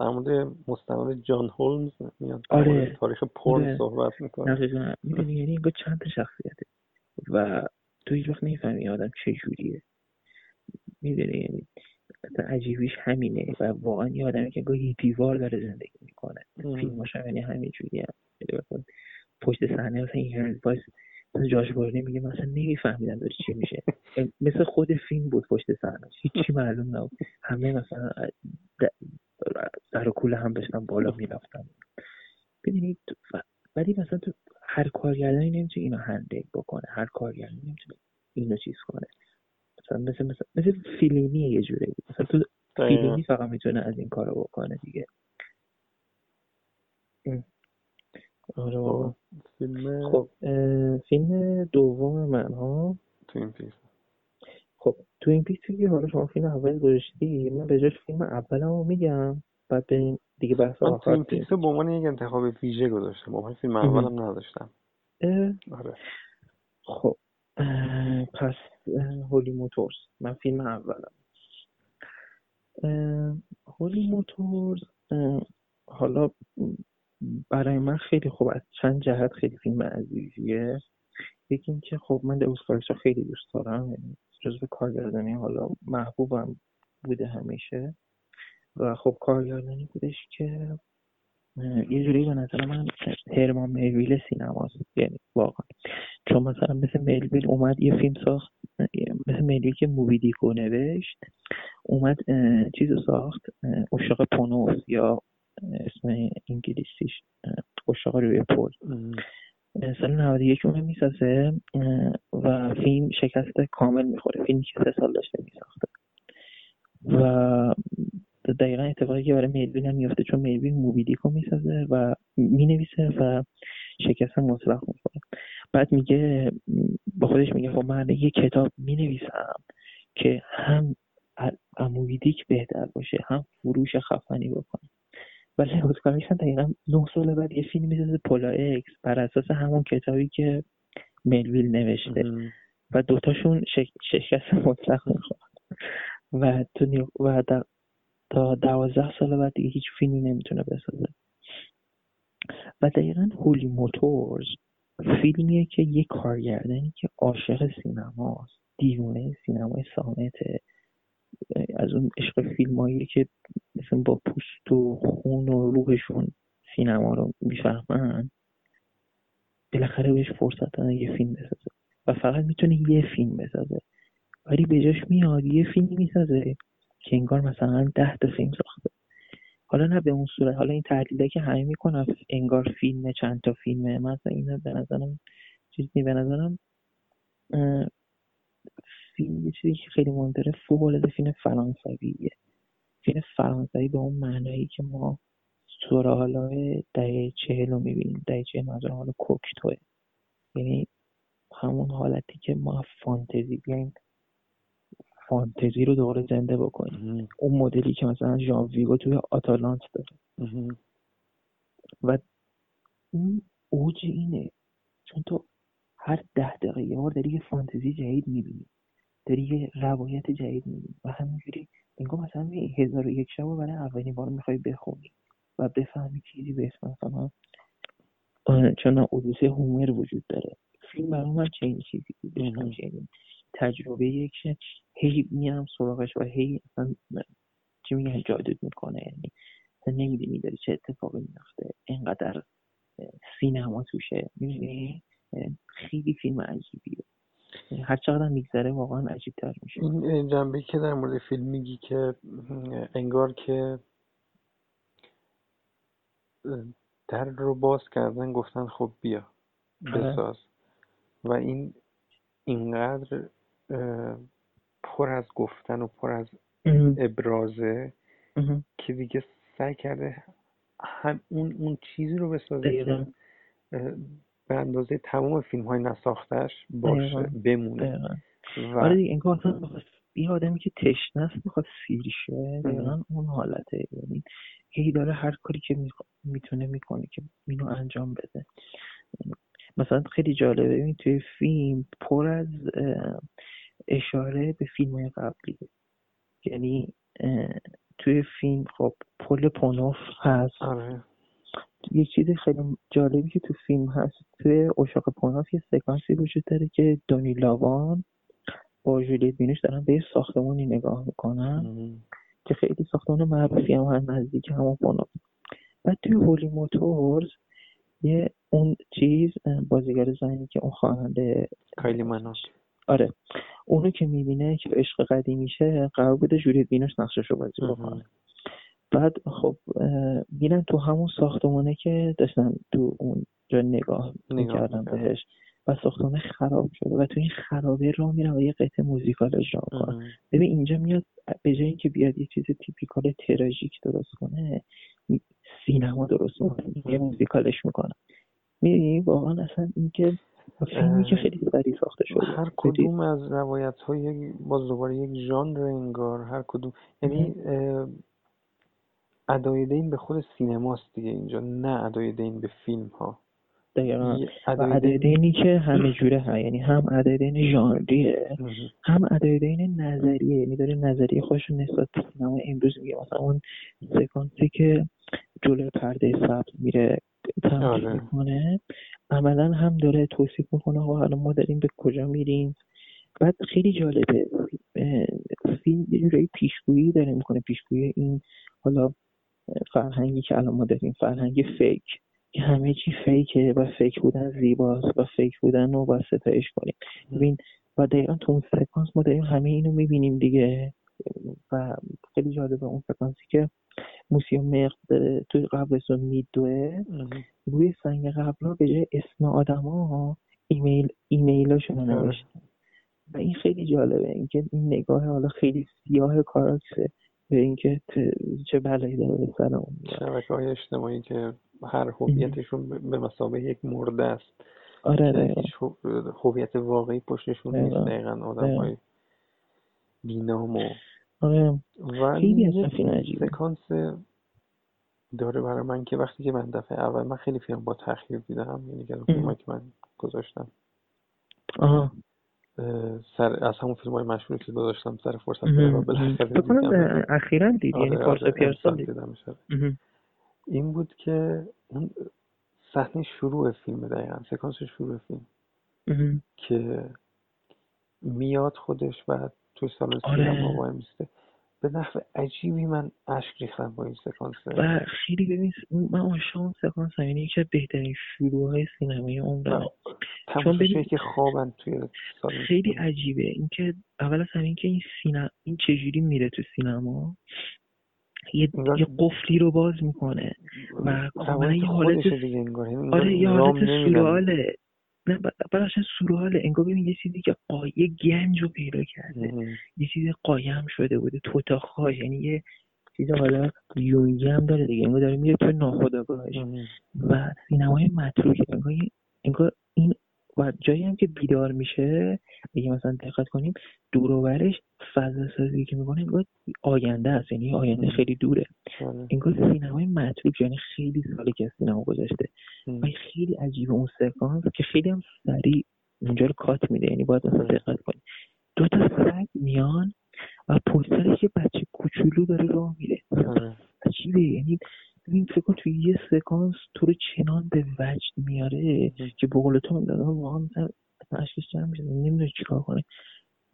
در مورد مستند جان هولمز میاد آره. تاریخ پرن آره. صحبت می‌کنه. می‌دونی؟ یعنی انگار چند تا شخصیته. و تو هیچ وقت نمی‌فهمی آدم چه جوریه. می‌دونی؟ یعنی عجیبیش همینه. و واقعا یه آدمی که گاهی دیوار داره زندگی می‌کنه. فیلماش هم یعنی همین جوری هم. پشت صحنه مثلا این وایس مثل جاش میگه مثلا نمیفهمیدم داره چی میشه. مثل خود فیلم بود پشت صحنه. هیچی معلوم نبود. همه مثلا سر و کوله هم داشتن بالا می‌رفتن. ببینید ولی مثلا تو هر کارگردانی نمی‌تونه اینو هندل بکنه. هر کارگردانی نمی‌تونه اینو چیز کنه. مثلا مثل مثل, مثل فیلمی یه جوره مثلا تو فیلمی فقط می‌تونه از این کارو بکنه دیگه. آره خب، فیلم خب فیلم دوم من ها؟ Twin Peaks. خب Twin Peaks که حالا شما فیلم اول گذاشتی من به جاش فیلم اولمو میگم. بعد بریم دیگه بحث آخر Twin Peaks به عنوان یک انتخاب ویژه گذاشتم. با فیلم اولم نداشتم. آره. خب پس Holy Motors. من فیلم اولم. هولی موتورز حالا برای من خیلی خوب از چند جهت خیلی فیلم عزیزیه. یکی اینکه خب من دوست رو خیلی دوست دارم یعنی جزو کارگردانی حالا محبوبم بوده همیشه. و خب کارگردانی بودش که یه جوری به نظر من هرمان میویل سینماست یعنی واقعا. چون مثلا مثل میلویل اومد یه فیلم ساخت مثل ملویل که Moby Dick و نوشت اومد چیز ساخت عشاق پونوس یا اسم انگلیسیش اشاق روی پل. سال 91 اون می‌سازه و فیلم شکست کامل می‌خوره. فیلمی که سه سال داشته میساخته. و دقیقا اتفاقی که برای ملویل هم میفته چون ملویل Moby Dick و می‌سازه و می‌نویسه و شکست مطلق می‌خوره بعد میگه با خودش میگه خب من یه کتاب می‌نویسم که هم موبیدیک بهتر باشه هم فروش خفنی بکنه. ولی اسکار هم دقیقا نه سال بعد یه فیلم می‌سازه پولا اکس بر اساس همون کتابی که ملویل نوشته. و دوتاشون شکست مطلق می‌خواد و تو و تا دوازده سال بعد دیگه هیچ فیلمی نمی‌تونه بسازه. و دقیقا هولی موتورز فیلمیه که یه کارگردانی که عاشق سینماست دیوانه سینمای سامته. از اون عشق فیلمایی که مثلا با پوست و خون و روحشون سینما رو می‌فهمن بالاخره بهش فرصت دادن یه فیلم بسازه. و فقط می‌تونه یه فیلم بسازه. ولی به جاش میاد یه فیلم می‌سازه که انگار مثلا ده تا فیلم ساخته. حالا نه به اون صورت حالا این تحلیله که همه می‌کنن انگار فیلم چند تا فیلمه مثلا اینو به نظرم چیزی به نظرم فیلم یه چیزی که خیلی مهمتره فوق العاده فیلم فرانسویه. فیلم فرانسوی به اون معنایی که ما سورالای دهه چهل رو می‌بینیم دهه چهل منظورم حالا کوکتوه یعنی همون حالتی که ما فانتزی بیایم. فانتزی رو دوباره زنده بکنیم اون مدلی که مثلا ژان ویگو توی آتالانت داره. و اون اوج اینه. چون تو هر ده دقیقه یه بار داری یه فانتزی جدید می‌بینی. داری یه روایت جدید می‌بینی. و همینجوری انگار مثلا هزار و یک شب برای اولین بار می‌خوای بخونی و بفهمی چیزی به اسم مثلا چون اودیسه هومر وجود داره. فیلم برای من چنین چیزی بود. تجربه که هی میرم سراغش و هی اصلا چی میگن جادو می‌کنه. یعنی اصلا نمی‌دونی داری چه اتفاقی میفته اینقدر سینما توشه. می‌دونی؟ خیلی فیلم عجیبیه. هر چقدر میگذره واقعا عجیب تر میشه. این جنبه که در مورد فیلم میگی که انگار که در رو باز کردن گفتن خب بیا آره. بساز. و این اینقدر پر از گفتن و پر از ابرازه که دیگه سعی کرده هم اون اون چیزی رو بسازه که به اندازه تمام فیلم های نساختش باشه بمونه. و... آره دیگه انگار یه آدمی که تشنه است می‌خواد سیر شه اون حالته. یعنی هی داره هر کاری که می‌تونه می‌کنه که اینو انجام بده. مثلا خیلی جالبه ببین توی فیلم پر از اشاره به فیلم های قبلی. یعنی توی فیلم خب پل پونوف هست. آره. یه چیز خیلی جالبی که تو فیلم هست توی اشاق پونوف یه سکانسی وجود داره که دونی لاوان با جولیت بینوش دارن به یه ساختمانی نگاه می‌کنن. که خیلی ساختمان معروفی هم هست نزدیک همون پونوف. بعد توی هولی موتورز یه اون چیز بازیگر زنی که اون خواننده کایلی منوس آره. اونو که می‌بینه که عشق قدیمیشه قرار بوده جولیت بینوش نقشش رو بازی بکنه. بعد خب میرن تو همون ساختمانه که داشتن تو اون جا نگاه می‌کردن بهش. و ساختمانه خراب شده و تو این خرابه را میرن و یه قطعه موزیکال اجرا کنن ببین اینجا میاد به جای اینکه بیاد یه چیز تیپیکال تراژیک درست کنه سینما درست کنه یه موزیکالش می‌کنه. می‌دونی واقعا اصلا اینکه فیلمی که خیلی سریع ساخته شده هر کدوم از روایت های باز دوباره یک ژانر انگار هر کدوم. یعنی ادای دین به خود سینماست دیگه اینجا نه ادای دین به فیلم ها دقیقا. و ادای دینی که همه جوره ها یعنی هم ادای دین ژانریه هم ادای دین نظریه. یعنی داره نظریه خودش نسبت به سینما امروز میگه. مثلا اون سکانسی که جلوی پرده سبز میره تمثیل آره. می‌کنه عملا هم داره توصیف می‌کنه و حالا ما داریم به کجا میریم؟ بعد خیلی جالبه. فیلم یه جورایی پیشگویی داره می‌کنه. پیشگویی این حالا فرهنگی که الان ما داریم فرهنگ fake. که همه چی fake ه و fake بودن زیباست و فیک بودن رو باید ستایش کنیم. ببین و دقیقا تو اون سکانس ما داریم همه اینو می‌بینیم دیگه. و خیلی جالبه اون سکانسی که Monsieur Merde داره توی قبرستون میدوه. روی سنگ قبرا به جای اسم آدما ایمیل ایمیلاشون رو نوشتن. و این خیلی جالبه اینکه این نگاه حالا خیلی سیاه کاراکسه به اینکه چه بلایی داره به سر اون شبکه های اجتماعی که هر هویتشون به مسابقه یک مرده است. آره هیچ هویت واقعی پشتشون نیست. دقیقا. آدم های بینام و آره. ولی سکانس داره برای من که وقتی که من دفعه اول من خیلی فیلم با تاخیر دیدم. یعنی که من گذاشتم. آها. سر از همون فیلم های مشهوری که گذاشتم سر فرصت و بالاخره اخیرا دید یعنی آره، پارس آره، پیرسون دید این بود که اون صحنه شروع فیلم دقیقا سکانس شروع فیلم. که میاد خودش بعد توی سالن سینما آره. وای میسته به نحو عجیبی من اشک ریختم با این سکانس. و خیلی ببین من عاشق اون سکانس هم یعنی یکی از بهترین شروع های سینمایی عمرم چون ببین که خوابن توی خیلی عجیبه. اینکه اول از همین که این سینما این چجوری میره تو سینما؟ یه, یه قفلی رو باز می‌کنه. و کاملا یه حالت آره یه حالت سوراله. نه براش سوراله انگار ببین یه چیزی که قایه گنج رو پیدا کرده. یه چیزی قایم شده بوده. توتاخای یعنی یه چیز حالا یونگی هم داره دیگه. انگار داره میره تو ناخداگاهش و سینمای متروک. انگار انگار این و جایی هم که بیدار میشه اگه مثلا دقت کنیم دوروبرش فضا سازی که می‌کنه انگار آینده است یعنی آینده خیلی دوره. انگار سینمای متروک یعنی خیلی سالی که سینما گذاشته و خیلی عجیبه اون سکانس که خیلی هم سریع اونجا رو کات میده یعنی باید مثلا دقت کنیم. دو تا سگ میان و پشت یه بچه کوچولو داره راه میره. عجیبه یعنی این فکر کن توی یه سکانس تو رو چنان به وجد میاره که بقول تو من دادم واقعا مثلا اشکش جمع میشه نمی‌دونه چیکار کنه.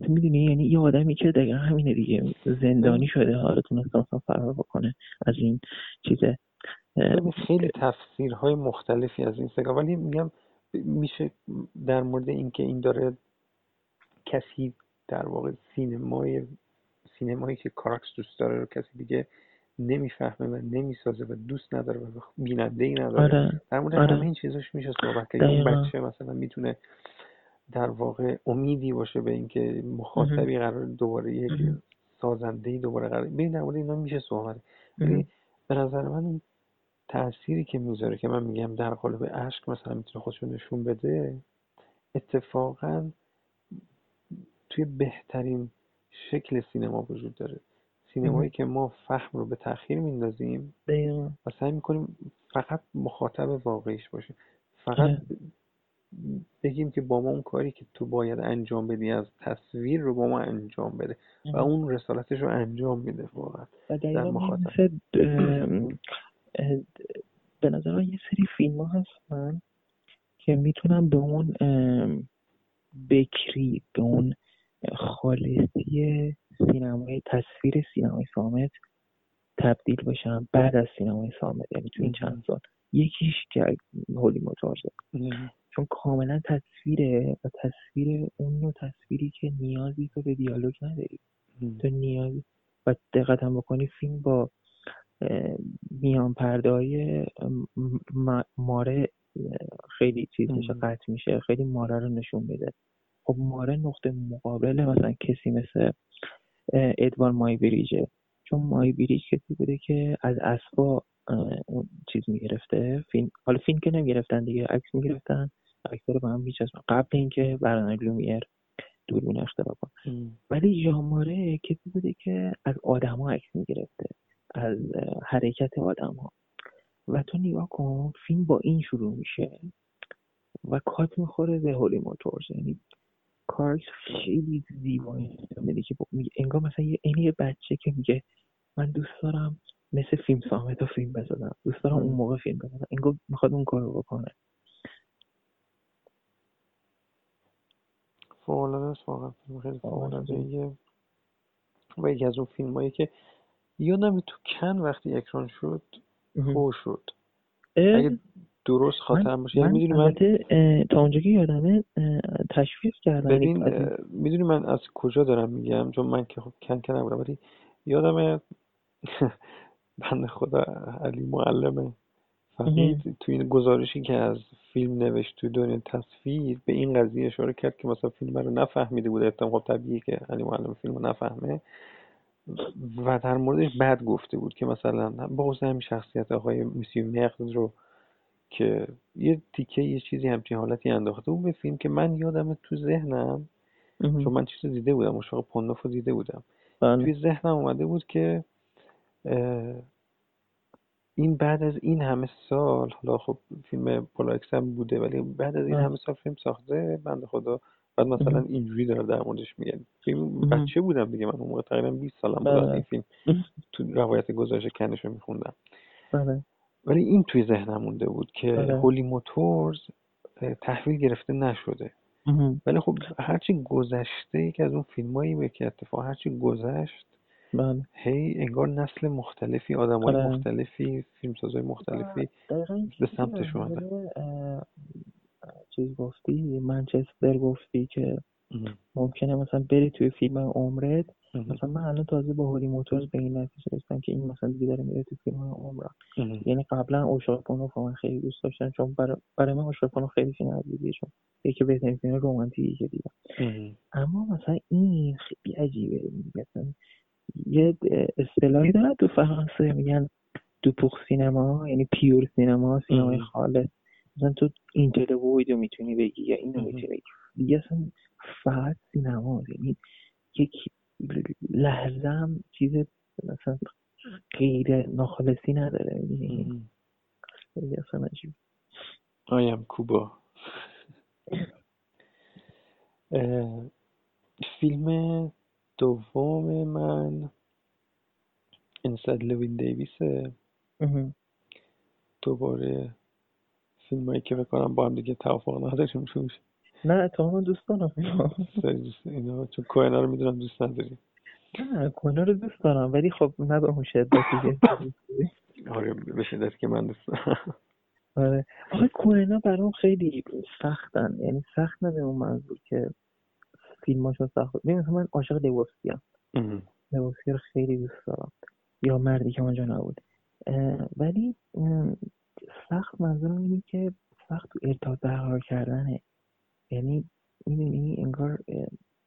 تو می‌دونی یعنی یه آدمی که دقیقا همینه دیگه زندانی شده حالا تونسته مثلا فرار بکنه از این چیزه خیلی تفسیرهای مختلفی از این سکانس ولی میگم میشه در مورد اینکه این داره کسی در واقع سینمای سینمایی که کاراکس دوست داره رو کسی دیگه نمی‌فهمه و نمی‌سازه و دوست نداره و بیننده ای نداره. آره. در مورد آره. همه این چیزاش میشه صحبت کرد. اون بچه مثلا می‌تونه در واقع امیدی باشه به اینکه مخاطبی قرار دوباره یک سازنده دوباره قرار ببین در مورد اینا میشه صحبت ولی به نظر من اون تأثیری که می‌ذاره که من میگم در قالب عشق مثلا می‌تونه خودشو نشون بده اتفاقا توی بهترین شکل سینما وجود داره. سینمایی که ما فهم رو به تاخیر میندازیم و سعی می‌کنیم فقط مخاطب واقعیش باشه فقط بگیم که با ما اون کاری که تو باید انجام بدی از تصویر رو با ما انجام بده و اون رسالتش رو انجام میده واقعا در مخاطب. به نظر یه سری فیلم ها هستن که می‌تونم به اون بکری به اون خالصی سینمای تصویر سینمای سامت تبدیل بشن بعد از سینمای سامت یعنی تو این چند سال. یکیش که هولی موتورزه چون کاملا تصویره و تصویر اون نوع تصویری که نیازی تو به دیالوگ نداری. تو نیازی و دقت هم بکنی فیلم با میان پرده های ماره خیلی چیز میشه قطع میشه خیلی ماره رو نشون میده. خب ماره نقطه مقابل مثلا کسی مثل ادوار مای بریجه چون مای بریج کسی بوده که از اسبا اون چیز می‌گرفته. فیلم حالا فیلم که نمی‌گرفتن دیگه عکس می‌گرفتن. اکثر با هم میچسبن. قبل اینکه برنامه لومیر دوربین اختراع کنه ولی ژاماره کسی بوده که از آدما عکس می‌گرفته. از حرکت آدم ها و تو نگاه کن فیلم با این شروع میشه و کات می‌خوره به هولی موتورز. یعنی کارکس خیلی زیبایی میده که انگار مثلا یه یه بچه که میگه من دوست دارم مثل فیلم سامت و فیلم بزنم. دوست دارم اون موقع فیلم بزنم. انگار می‌خواد اون کارو بکنه. فوقلاده است واقعا. خیلی فوقلاده و یکی از اون فیلم هایی که یادم تو کن وقتی اکران شد هو شد. اگه درست خاطرم باشه. یعنی می‌دونی من تا اونجا که یادمه تشویق کردم یعنی ببین می‌دونی من از کجا دارم میگم؟ چون من که خب کن کن نبودم ولی یادمه بند خدا علی معلمه فقید تو این گزارشی که از فیلم نوشت تو دنیا تصویر به این قضیه اشاره کرد که مثلا فیلم رو نفهمیده بوده. احتمال خب طبیعیه که علی معلم فیلم رو نفهمه. و در موردش بد گفته بود که مثلا با همین شخصیت آقای میسیو نقد رو که یه تیکه یه چیزی همچین حالتی انداخته. بود به فیلم که من یادم تو ذهنم چون من چیز دیده بودم مشاق پندوف رو دیده بودم. بله. توی ذهنم اومده بود که این بعد از این همه سال حالا خب فیلم پولاکس هم بوده ولی بعد از این همه سال فیلم ساخته بنده خدا. بعد مثلا اینجوری داره در موردش میگن فیلم بچه بودم دیگه من اون موقع تقریبا 20 سالم بود این بله. فیلم. تو روایت گزارش کنش رو میخوندم. بله. ولی این توی ذهنم مونده بود که بله. هولی موتورز تحویل گرفته نشده ولی خب هرچی گذشته یکی از اون فیلمایی که اتفاق هرچی گذشت بله. هی انگار نسل مختلفی آدم های آره. مختلفی فیلمسازهای مختلفی به سمتش اومده چیز گفتی منچستر گفتی که ممکنه مثلا بری توی فیلم عمرت مثلا من الان تازه با هولی موتورز به این نتیجه رسیدم که این مثلا دیگه داره میره تو فیلم عمرم. یعنی قبلا اوشاپونو من خیلی دوست داشتم چون برای, برای من اوشاپونو خیلی فیلم عزیزیه چون یکی بهترین فیلم رومانتیکی که دیدم. اما مثلا این خیلی عجیبه. مثلا یه اصطلاحی داره تو فرانسه میگن دو پوخ سینما یعنی پیور سینما سینمای خالص مثلا تو اینتر ویدو می‌تونی بگی یا اینو می‌تونی بگی. دیگه اصلا فقط سینما. یعنی یک لحظه هم چیز مثلا غیر ناخالصی نداره. خیلی اصلا عجیب. آیم کوبا. فیلم دوم من انسد لوین دیویسه. دوباره فیلم هایی که بکنم با هم دیگه توافق نداریم روش نه هم دوست دارم. اینا چون کوهنا رو می‌دونم دوست نداری. نه کوهنا رو دوست دارم ولی خب نه به اون شدتی آره به شدتی که من دوست دارم. آره. آخه کوهنا برام خیلی سختن. یعنی سخت نه اون منظور که فیلماشو سخت. ببین من عاشق دیووفسکی ام. دیووفسکی رو خیلی دوست دارم. یا مردی که اونجا نبود. ولی سخت منظورم اینه که سخت تو ارتباط برقرار کردنه. یعنی می‌دونی انگار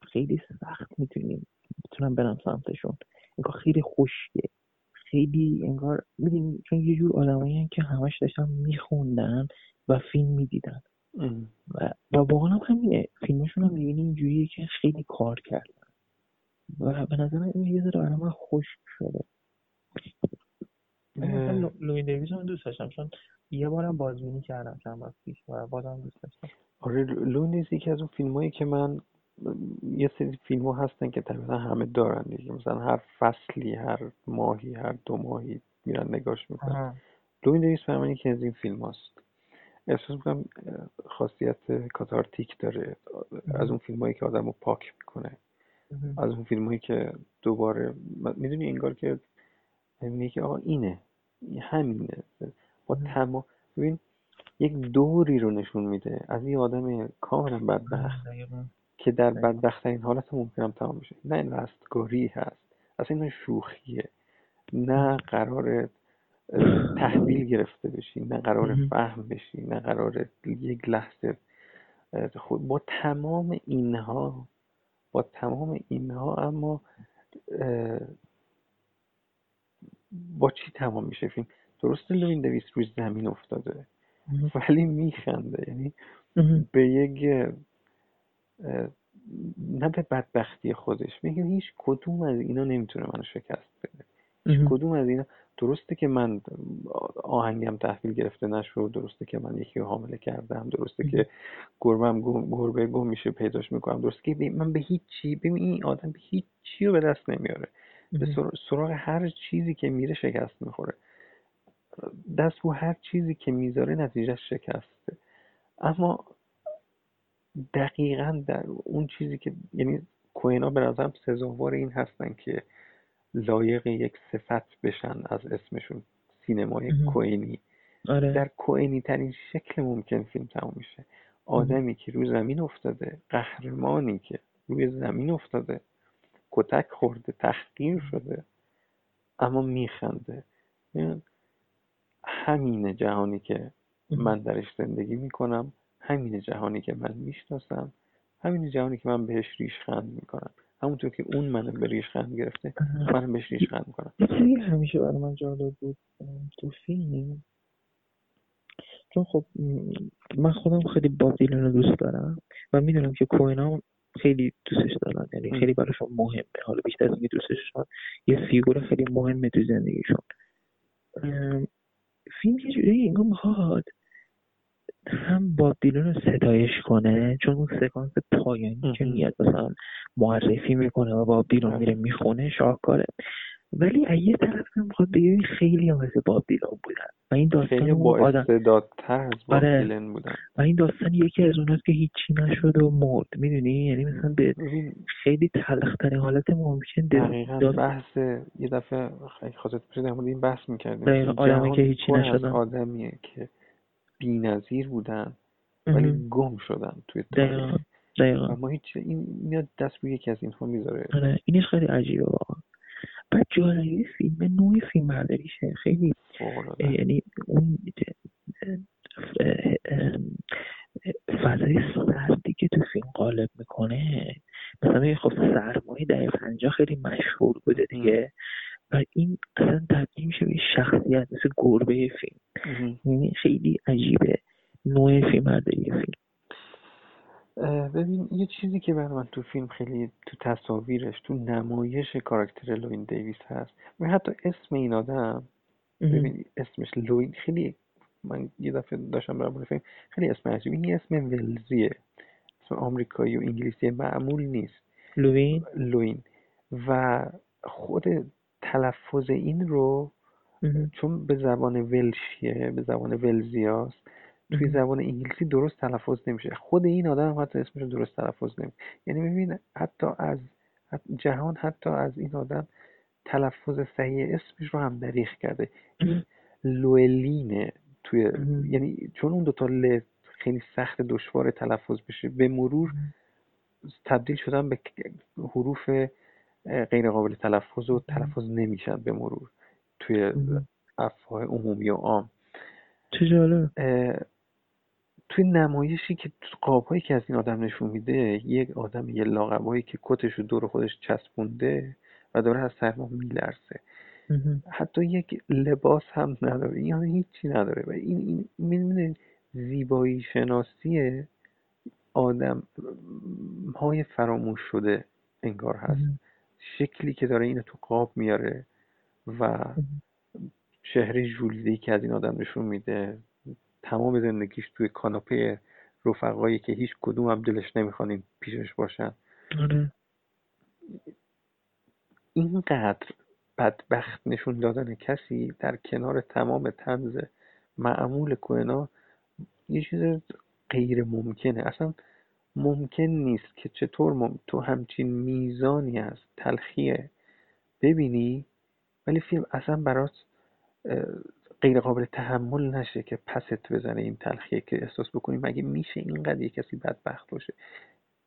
خیلی سخت می‌تونیم می‌تونم برم سمتشون. انگار خیلی خوشگه خیلی انگار می‌دونی چون یه جور آدمایی که همش داشتن میخوندن و فیلم می‌دیدن. و و واقعا هم همینه. فیلمشون هم می‌بینی اینجوریه که خیلی کار کردن. و به نظر این یه ذره برای من خوش شده. لوی دیویز رو دوست داشتم. چون یه بارم بازبینی کردم چند وقت پیش و بازم دوست داشتم. آره Llewyn Davis یکی از اون فیلم هایی که من یه سری فیلم ها هستن که تقریبا همه دارن دیگه. مثلا هر فصلی هر ماهی هر دو ماهی میرن نگاش می‌کنن. Davis برای یکی از این فیلم هاست احساس می‌کنم خاصیت cathartic داره. از اون فیلم هایی که آدم رو پاک می‌کنه. از اون فیلم هایی که دوباره می‌دونی انگار که میگه آقا اینه. همینه. با تمام ببین یک دوری رو نشون میده. از این آدم کاملا بدبخت که در بدبختترین حالت ممکنم تمام میشه نه این رستگاری هست. اصلا این شوخیه. نه قرار تحویل گرفته بشی نه قرار فهم بشی نه قرار یک لحظه خود با تمام اینها با تمام اینها اما با چی تمام میشه فیلم؟ درسته لوین دویس روی زمین افتاده. ولی میخنده. یعنی به یک نه به بدبختی خودش. میگه هیچ کدوم از اینا نمی‌تونه منو شکست بده. هیچ کدوم از اینا. درسته که من آهنگم تحویل گرفته نشد درسته که من یکی رو حامله کردم درسته که گربم گربه گم میشه پیداش می‌کنم. درسته که من به هیچ چی ببین این آدم به هیچ چی رو به دست نمیاره. به سراغ هر چیزی که میره شکست می‌خوره. دست رو هر چیزی که می‌ذاره نتیجه شکسته. اما دقیقا در اون چیزی که یعنی کوینا به نظرم سزاوار این هستن که لایق یک صفت بشن از اسمشون. سینمای کوینی آره. در کوینی ترین شکل ممکن فیلم تموم میشه. آدمی که روی زمین افتاده قهرمانی که روی زمین افتاده کتک خورده تحقیر شده اما میخنده. همین جهانی که من درش زندگی می‌کنم همین جهانی که من می‌شناسم همین جهانی که من بهش ریشخند می‌کنم. همونطور که اون منو به ریشخند گرفته من بهش ریشخند می‌کنم. همیشه برای من جالب بود تو فیلم چون خب من خودم خیلی باب رو دوست دارم و می‌دونم که کوئنا خیلی دوستش دارن یعنی خیلی براشون مهمه. حالا بیشتر از اینکه دوستش دارن یه فیگور خیلی مهمه تو زندگیشون. فیلم یه جوری انگار می‌خواد هم باب دیلن رو ستایش کنه چون اون سکانس پایانی که میاد مثلا معرفی می‌کنه و باب دیلن میره می‌خونه شاهکاره. ولی از یه طرف هم می‌خواد بگه خیلی هم مثل باب دیلن بودن. و این داستان با استعدادتر از باب آره. دیلن بودن. و این داستان یکی از اوناست که هیچی نشد و مرد می‌دونی؟ یعنی مثلا به خیلی تلخترین حالت ممکن دقیقا بحث یه دفعه خیلی خواست پیش در این بحث می‌کردیم آدمی که هیچی نشدن. آدمیه که بی نظیر بودن ولی گم شدن توی تاریخ. اما هیچ این میاد دست روی یکی از اینها می‌ذاره. آره اینش خیلی عجیبه واقعا. بعد جالبی فیلم نوع فیلم برداریشه. خیلی یعنی اون فضای سردی که تو فیلم غالب می‌کنه. مثلا خب سرمایه در پنجاه خیلی مشهور بوده دیگه. و این اصلا تبدیل میشه به شخصیت مثل گربه فیلم. یعنی خیلی عجیبه نوع فیلم برداری فیلم. ببین یه چیزی که برای من تو فیلم خیلی تو تصاویرش تو نمایش کاراکتر لوین دیویس هست. و حتی اسم این آدم ببین اسمش لوین خیلی من یه دفعه داشتم برای فیلم خیلی اسم عجیبی این اسم ولزیه. اسم آمریکایی و انگلیسی معمول نیست. لوین؟ لوین. و خود تلفظ این رو چون به زبان ولشیه به زبان ولزیاست توی زبان انگلیسی درست تلفظ نمیشه. خود این آدم هم حتی اسمش رو درست تلفظ نمیشه. یعنی ببین حتی از جهان حتی از این آدم تلفظ صحیح اسمش رو هم دریغ کرده. لوئلینه توی یعنی چون اون دوتا ل خیلی سخت دشوار تلفظ بشه به مرور تبدیل شدن به حروف غیر قابل تلفظ و تلفظ نمیشن به مرور توی افواه عمومی و عام. چه جالب توی نمایشی که قابهایی که از این آدم نشون میده یک آدم یه لاقبایی که کتش رو دور خودش چسبونده و داره از سرما میلرزه. حتی یک لباس هم نداره این هم هیچی نداره. و این این زیبایی شناسی آدم های فراموش شده انگار هست. شکلی که داره اینو تو قاب میاره و چهره ژولیده که از این آدم نشون میده. تمام زندگیش توی کاناپه رفقایی که هیچ کدوم هم دلش نمی‌خوان پیشش باشن. آره. اینقدر بدبخت نشون دادن کسی در کنار تمام تنز معمول کوهنا یه چیز غیر ممکنه. اصلا ممکن نیست که چطور مم... تو همچین میزانی از تلخیه ببینی ولی فیلم اصلا برات غیر قابل تحمل نشه که پست بزنه این تلخیه که احساس بکنی. مگه میشه اینقدر یه کسی بدبخت باشه؟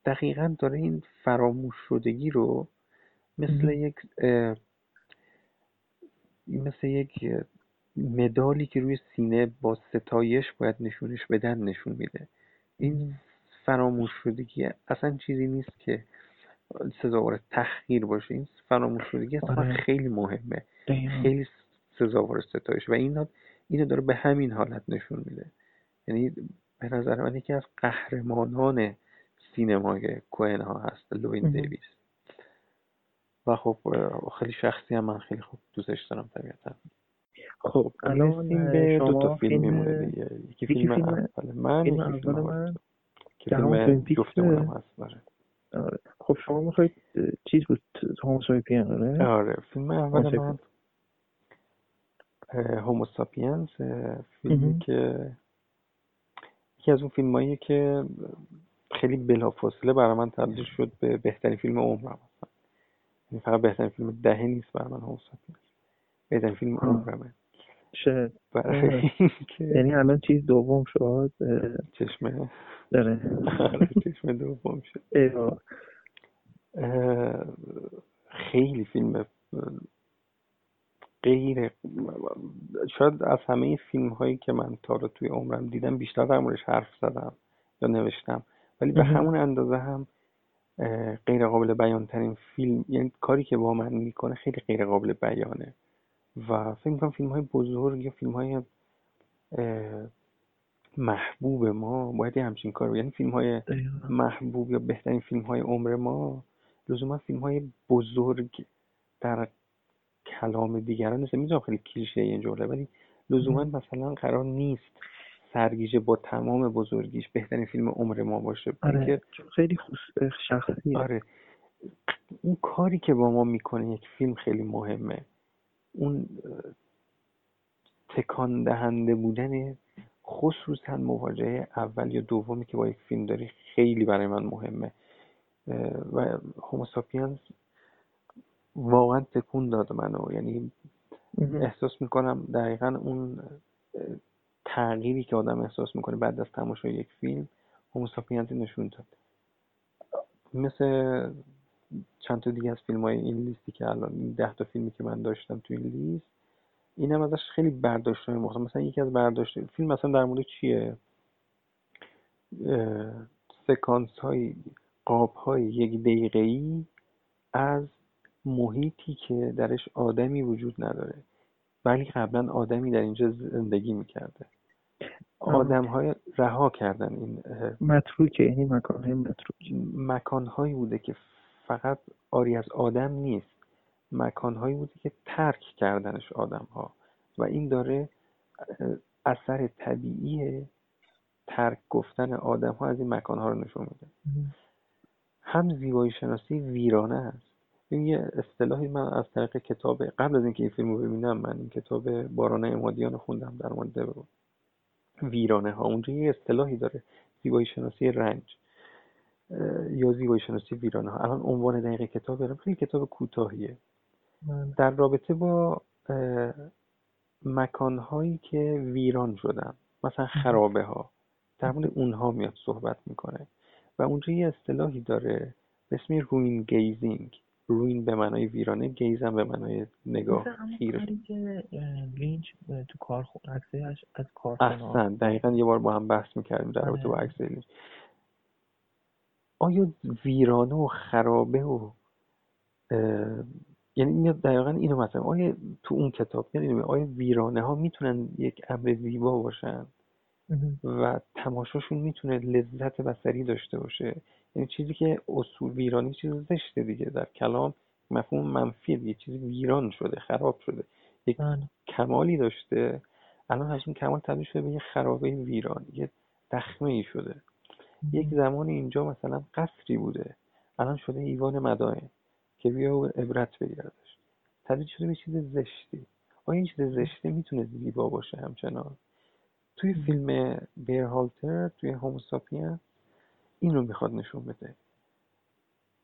دقیقا داره این فراموش شدگی رو مثل یک مثل یک مدالی که روی سینه با ستایش باید نشونش بدن نشون میده. این فراموش شدگی اصلا چیزی نیست که سزاوار تحقیر باشه. این فراموش شدگی اصلا آره. خیلی مهمه. خیلی سزاوار ستایش و این اینو داره به همین حالت نشون میده. یعنی به نظر من یکی از قهرمانان سینمای کوهن ها هست لوین دیویس. و خب خیلی شخصی هم من خیلی خوب دوستش دارم طبیعتا. خب الان به دو تا فیلم میمونه دیگه. یکی فیلم, اول من فیلم اول من. که فیلم جفتمونم هست آره. آره. خب شما می‌خواید چیز بود؟ هوموساپین آره؟ آره فیلم اول من. هوموساپینز فیلمی که یکی از اون فیلم که خیلی بلافاصله برای من تبدیل شد به بهترین فیلم عمرم یعنی فقط بهترین فیلم دهه نیست برای من هوموساپینز بهترین فیلم عمرمه. شاید یعنی الان چیز دوم شد. چشمه داره آره، چشمه دوم شد. خیلی فیلم غیر شاید از همه فیلم هایی که من تا رو توی عمرم دیدم بیشتر در موردش حرف زدم یا نوشتم. ولی به همون اندازه هم غیر قابل بیان ترین فیلم یعنی کاری که با من می‌کنه خیلی غیر قابل بیانه. و فکر می‌کنم فیلم های بزرگ یا فیلم های محبوب ما باید همچین کار یعنی فیلم های محبوب یا بهترین فیلم های عمر ما لزوما فیلم های بزرگ در کلام دیگران نیست می‌دونم خیلی کلیشه این جمله ولی لزوما مثلا قرار نیست سرگیجه با تمام بزرگیش بهترین فیلم عمر ما باشه. آره خیلی شخصیه. آره. اون کاری که با ما می‌کنه یک فیلم خیلی مهمه. اون تکان دهنده بودن خصوصا مواجهه اول یا دومی که با یک فیلم داری خیلی برای من مهمه. و هوموساپینز واقعا تکون داد منو. یعنی احساس می‌کنم دقیقا اون تغییری که آدم احساس می‌کنه بعد از تماشای یک فیلم هوموساپینز نشون داد. مثل چند تا دیگه از فیلم های این لیستی که الان این ده تا فیلمی که من داشتم توی این لیست اینم ازش خیلی برداشت های مختلف. مثلا یکی از برداشت فیلم مثلا در مورد چیه؟ سکانس های قاب های یک دقیقه ای از محیطی که درش آدمی وجود نداره ولی قبلا آدمی در اینجا زندگی می‌کرده. آدم های رها کردن این متروکه یعنی مکان های متروک مکان هایی بوده که فقط آری از آدم نیست مکانهایی بوده که ترک کردنش آدم ها و این داره اثر طبیعی ترک گفتن آدم ها از این مکان ها رو نشون میده. هم زیبایی شناسی ویرانه هست. این یه اصطلاحی من از طریق کتاب قبل از اینکه این فیلم رو ببینم من این کتاب بارانه امادیان رو خوندم در مورد ویرانه ها. اونجا یه اصطلاحی داره زیبایی شناسی رنج یا زیبایی شناسی ویرانه ها. الان عنوان دقیق کتاب برم خیلی کتاب کوتاهیه. بله. در رابطه با مکانهایی که ویران شدن مثلا خرابه ها در مورد اونها میاد صحبت می‌کنه. و اونجا یه اصطلاحی داره به اسم روین گیزینگ روین به معنای ویرانه گیزم به معنای نگاه خیره لینچ تو کار از کار احسن. دقیقا یه بار با هم بحث می‌کردیم در رابطه با آره. عکس لینچ. آیا ویرانه و خرابه و یعنی میاد دقیقا اینو مثلا آیا تو اون کتاب میاد آیا ویرانه ها می‌تونن یک امر زیبا باشن و تماشاشون می‌تونه لذت بسری داشته باشه؟ یعنی چیزی که اصول ویرانی چیز زشته دیگه. در کلام مفهوم منفی دیگه. چیزی ویران شده خراب شده. یک بله. کمالی داشته. الان اون کمال تبدیل شده به یه خرابه ویران. یه دخمه ای شده یک زمان اینجا مثلا قصری بوده. الان شده ایوان مدائن که بیا و عبرت بگیردش تبدیل شده به چیز زشتی. آیا این چیز زشتی می‌تونه زیبا باشه همچنان؟ توی فیلم بیرهالتر توی هوموساپین این رو می‌خواد نشون بده.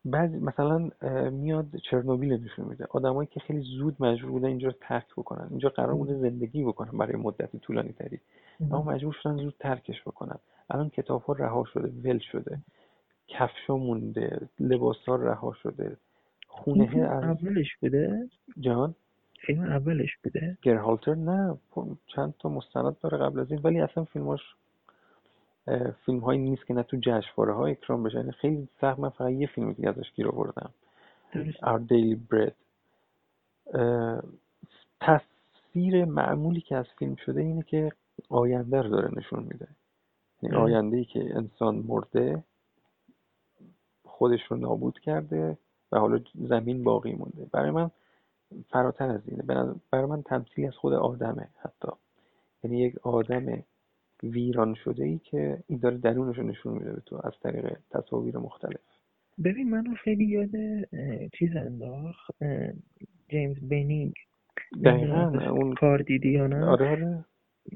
بعد مثلا میاد چرنوبیل نشون میده. آدمایی که خیلی زود مجبور بودن اینجا رو ترک بکنن. اینجا قرار بوده زندگی بکنن برای مدت طولانی تری. اما مجبور شدن زود ترکش بکنن. الان کتاب ها رها شده ول شده. کفشا مونده لباس ها رها شده. خونه از اولش بوده؟ جان فیلم اولش بوده؟ گرهالتر؟ نه. چند تا مستند داره قبل از این. ولی اصلا فیلماش فیلم هایی نیست که نه تو جشنواره های اکرام بشه. یعنی خیلی سخت من فقط یه فیلم دیگه ازش گیر آوردم. Our Daily Bread. تصویر معمولی که از فیلم شده اینه که آینده رو داره نشون میده. یعنی آینده ای که انسان مرده خودش رو نابود کرده و حالا زمین باقی مونده. برای من فراتر از اینه. برای من تمثیل از خود آدمه حتی. یعنی یک آدم ویران شده ای که این داره درونش رو نشون میده به تو از طریق تصاویر مختلف. ببین منو خیلی یاد چیز انداخت جیمز بینینگ دقیقا اون کار دیدی یا نه. آره آره.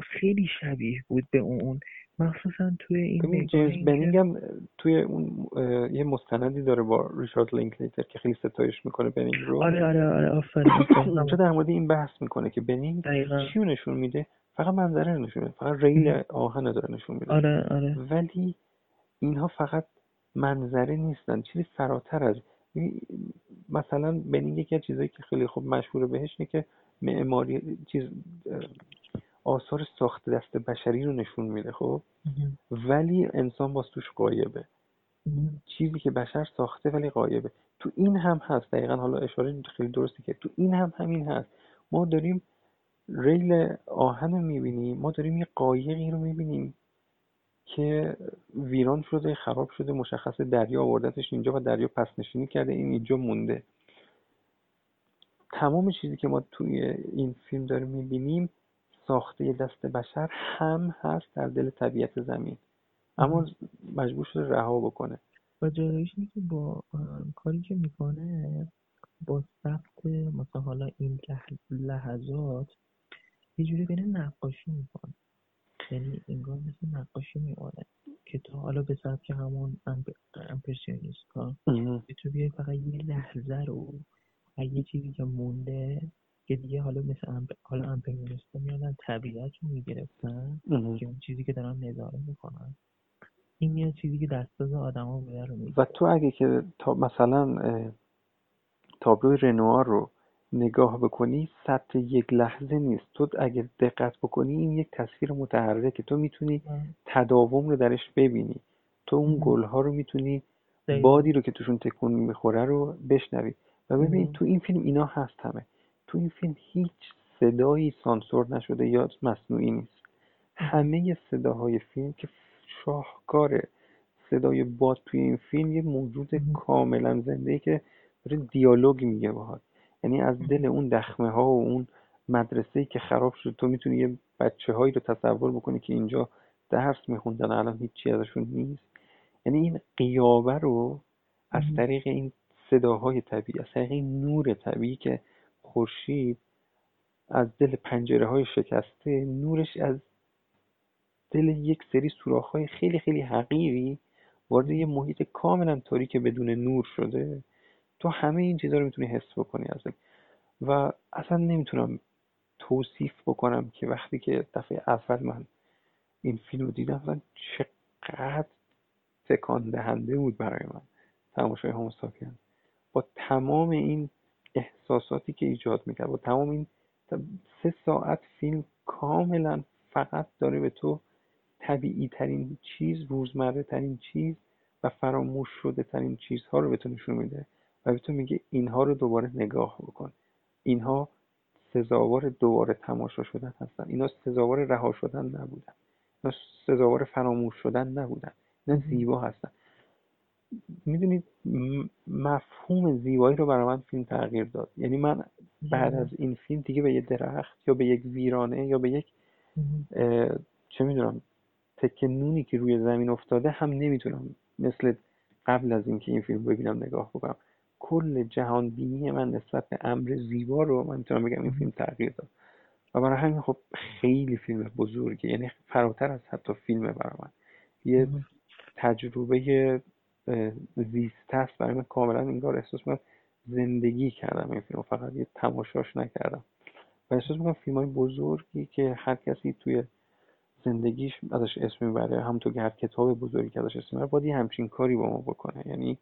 خیلی شبیه بود به اون. مخصوصا توی این جیمز بنینگ هم توی اون یه مستندی داره با ریچارد لینکلیتر که خیلی ستایش می‌کنه بنینگ رو. آره آره آره آفرین اونجا در مورد این بحث می‌کنه که بنینگ چی نشون میده؟ فقط منظره نشون میده فقط ریل آهن داره نشون میده. آره آره. ولی اینها فقط منظره نیستن چیزی فراتر از مثلا بنینگ یکی از چیزایی که خیلی خوب مشهور بهش اینه که معماری چیز آثار ساخت دست بشری رو نشون میده خب؟ ولی انسان باز توش قایبه چیزی که بشر ساخته ولی قایبه تو این هم هست. دقیقا حالا اشاره خیلی درستی که تو این هم همین هست. ما داریم ریل آهن رو می‌بینیم ما داریم یه قایقی رو می‌بینیم که ویران شده خراب شده مشخص دریا آوردتش اینجا و دریا پس نشینی کرده این اینجا مونده. تمام چیزی که ما توی این فیلم داریم می‌بینیم ساخته دست بشر هم هست در دل طبیعت زمین. اما مجبور شده رها بکنه. و جالبش اینه که با کاری که می‌کنه با ثبت مثلا حالا این لحظات یه جوری بین نقاشی می‌کنه. یعنی انگار مثل نقاشی میمونه که تو حالا به سبک همون امپرسیونیست ها تو بیای فقط یه لحظه رو یه چیزی که مونده که دیگه حالا مثل امپ... حالا امپریالیست میادن طبیعت رو می‌گرفتن که اون چیزی که دارن نظاره می‌کنن. این میاد چیزی که دستاز آدما بوده رو می‌گیره. و تو اگه که تا مثلا تابلو رنوار رو نگاه بکنی ثبت یک لحظه نیست. تو اگه دقت بکنی این یک تصویر متحرکه. تو می‌تونی تداوم رو درش ببینی. تو اون گلها رو می‌تونی بادی رو که توشون تکون می‌خوره رو بشنوی. و ببین تو این فیلم اینا هست همه. تو این فیلم هیچ صدایی سانسور نشده یا مصنوعی نیست. همه صداهای فیلم که شاهکاره صدای باد توی این فیلم یه موجود کاملا زنده که داره دیالوگ میگه باهات. یعنی از دل اون دخمه ها و اون مدرسه که خراب شد تو می‌تونی یه بچه هایی رو تصور بکنی که اینجا درس میخوندن الان هیچی ازشون نیست. یعنی این قیابه رو از طریق این صداهای طبیعی از طریق این نور طبیعی که خورشید از دل پنجره های شکسته نورش از دل یک سری سوراخ های خیلی خیلی حقیری وارد یه محیط کاملا تاریک بدون نور شده. تو همه این چیزها رو می‌تونی حس بکنی از و اصلا نمی‌تونم توصیف بکنم که وقتی که دفعه اول من این فیلم رو دیدم اصلا چقدر تکان دهنده بود برای من تماشای هوموساپین با تمام این احساساتی که ایجاد می‌کرد با تمام این سه ساعت فیلم کاملا فقط داره به تو طبیعی ترین چیز روزمره ترین چیز و فراموش شده ترین چیزها رو به تو نشون میده. و به تو میگه اینها رو دوباره نگاه بکن. اینها سزاوار دوباره تماشا شدن هستن. اینا سزاوار رها شدن نبودن. اینا سزاوار فراموش شدن نبودن. اینا زیبا هستن. می‌دونید مفهوم زیبایی رو برای من فیلم تغییر داد. یعنی من بعد از این فیلم دیگه به یه درخت یا به یک ویرانه یا به یک چه می‌دونم تکه نونی که روی زمین افتاده هم نمی‌تونم مثل قبل از اینکه این فیلم ببینم نگاه بکنم. کل جهان بینی من نسبت به امر زیبا رو من می‌تونم بگم این فیلم تغییر داد. و برای همین خب خیلی فیلم بزرگی یعنی فراتر از حتی فیلم برای من. یه تجربه زیست است برای من کاملا انگار احساس می‌کنم زندگی کردم این فیلم فقط یه تماشاش نکردم. و احساس می‌کنم فیلم های بزرگی که هر کسی توی زندگیش ازش اسم می‌بره همونطور که هر کتاب بزرگی که ازش اسم می‌بره باید یه همچین کاری با ما بکنه. یعنی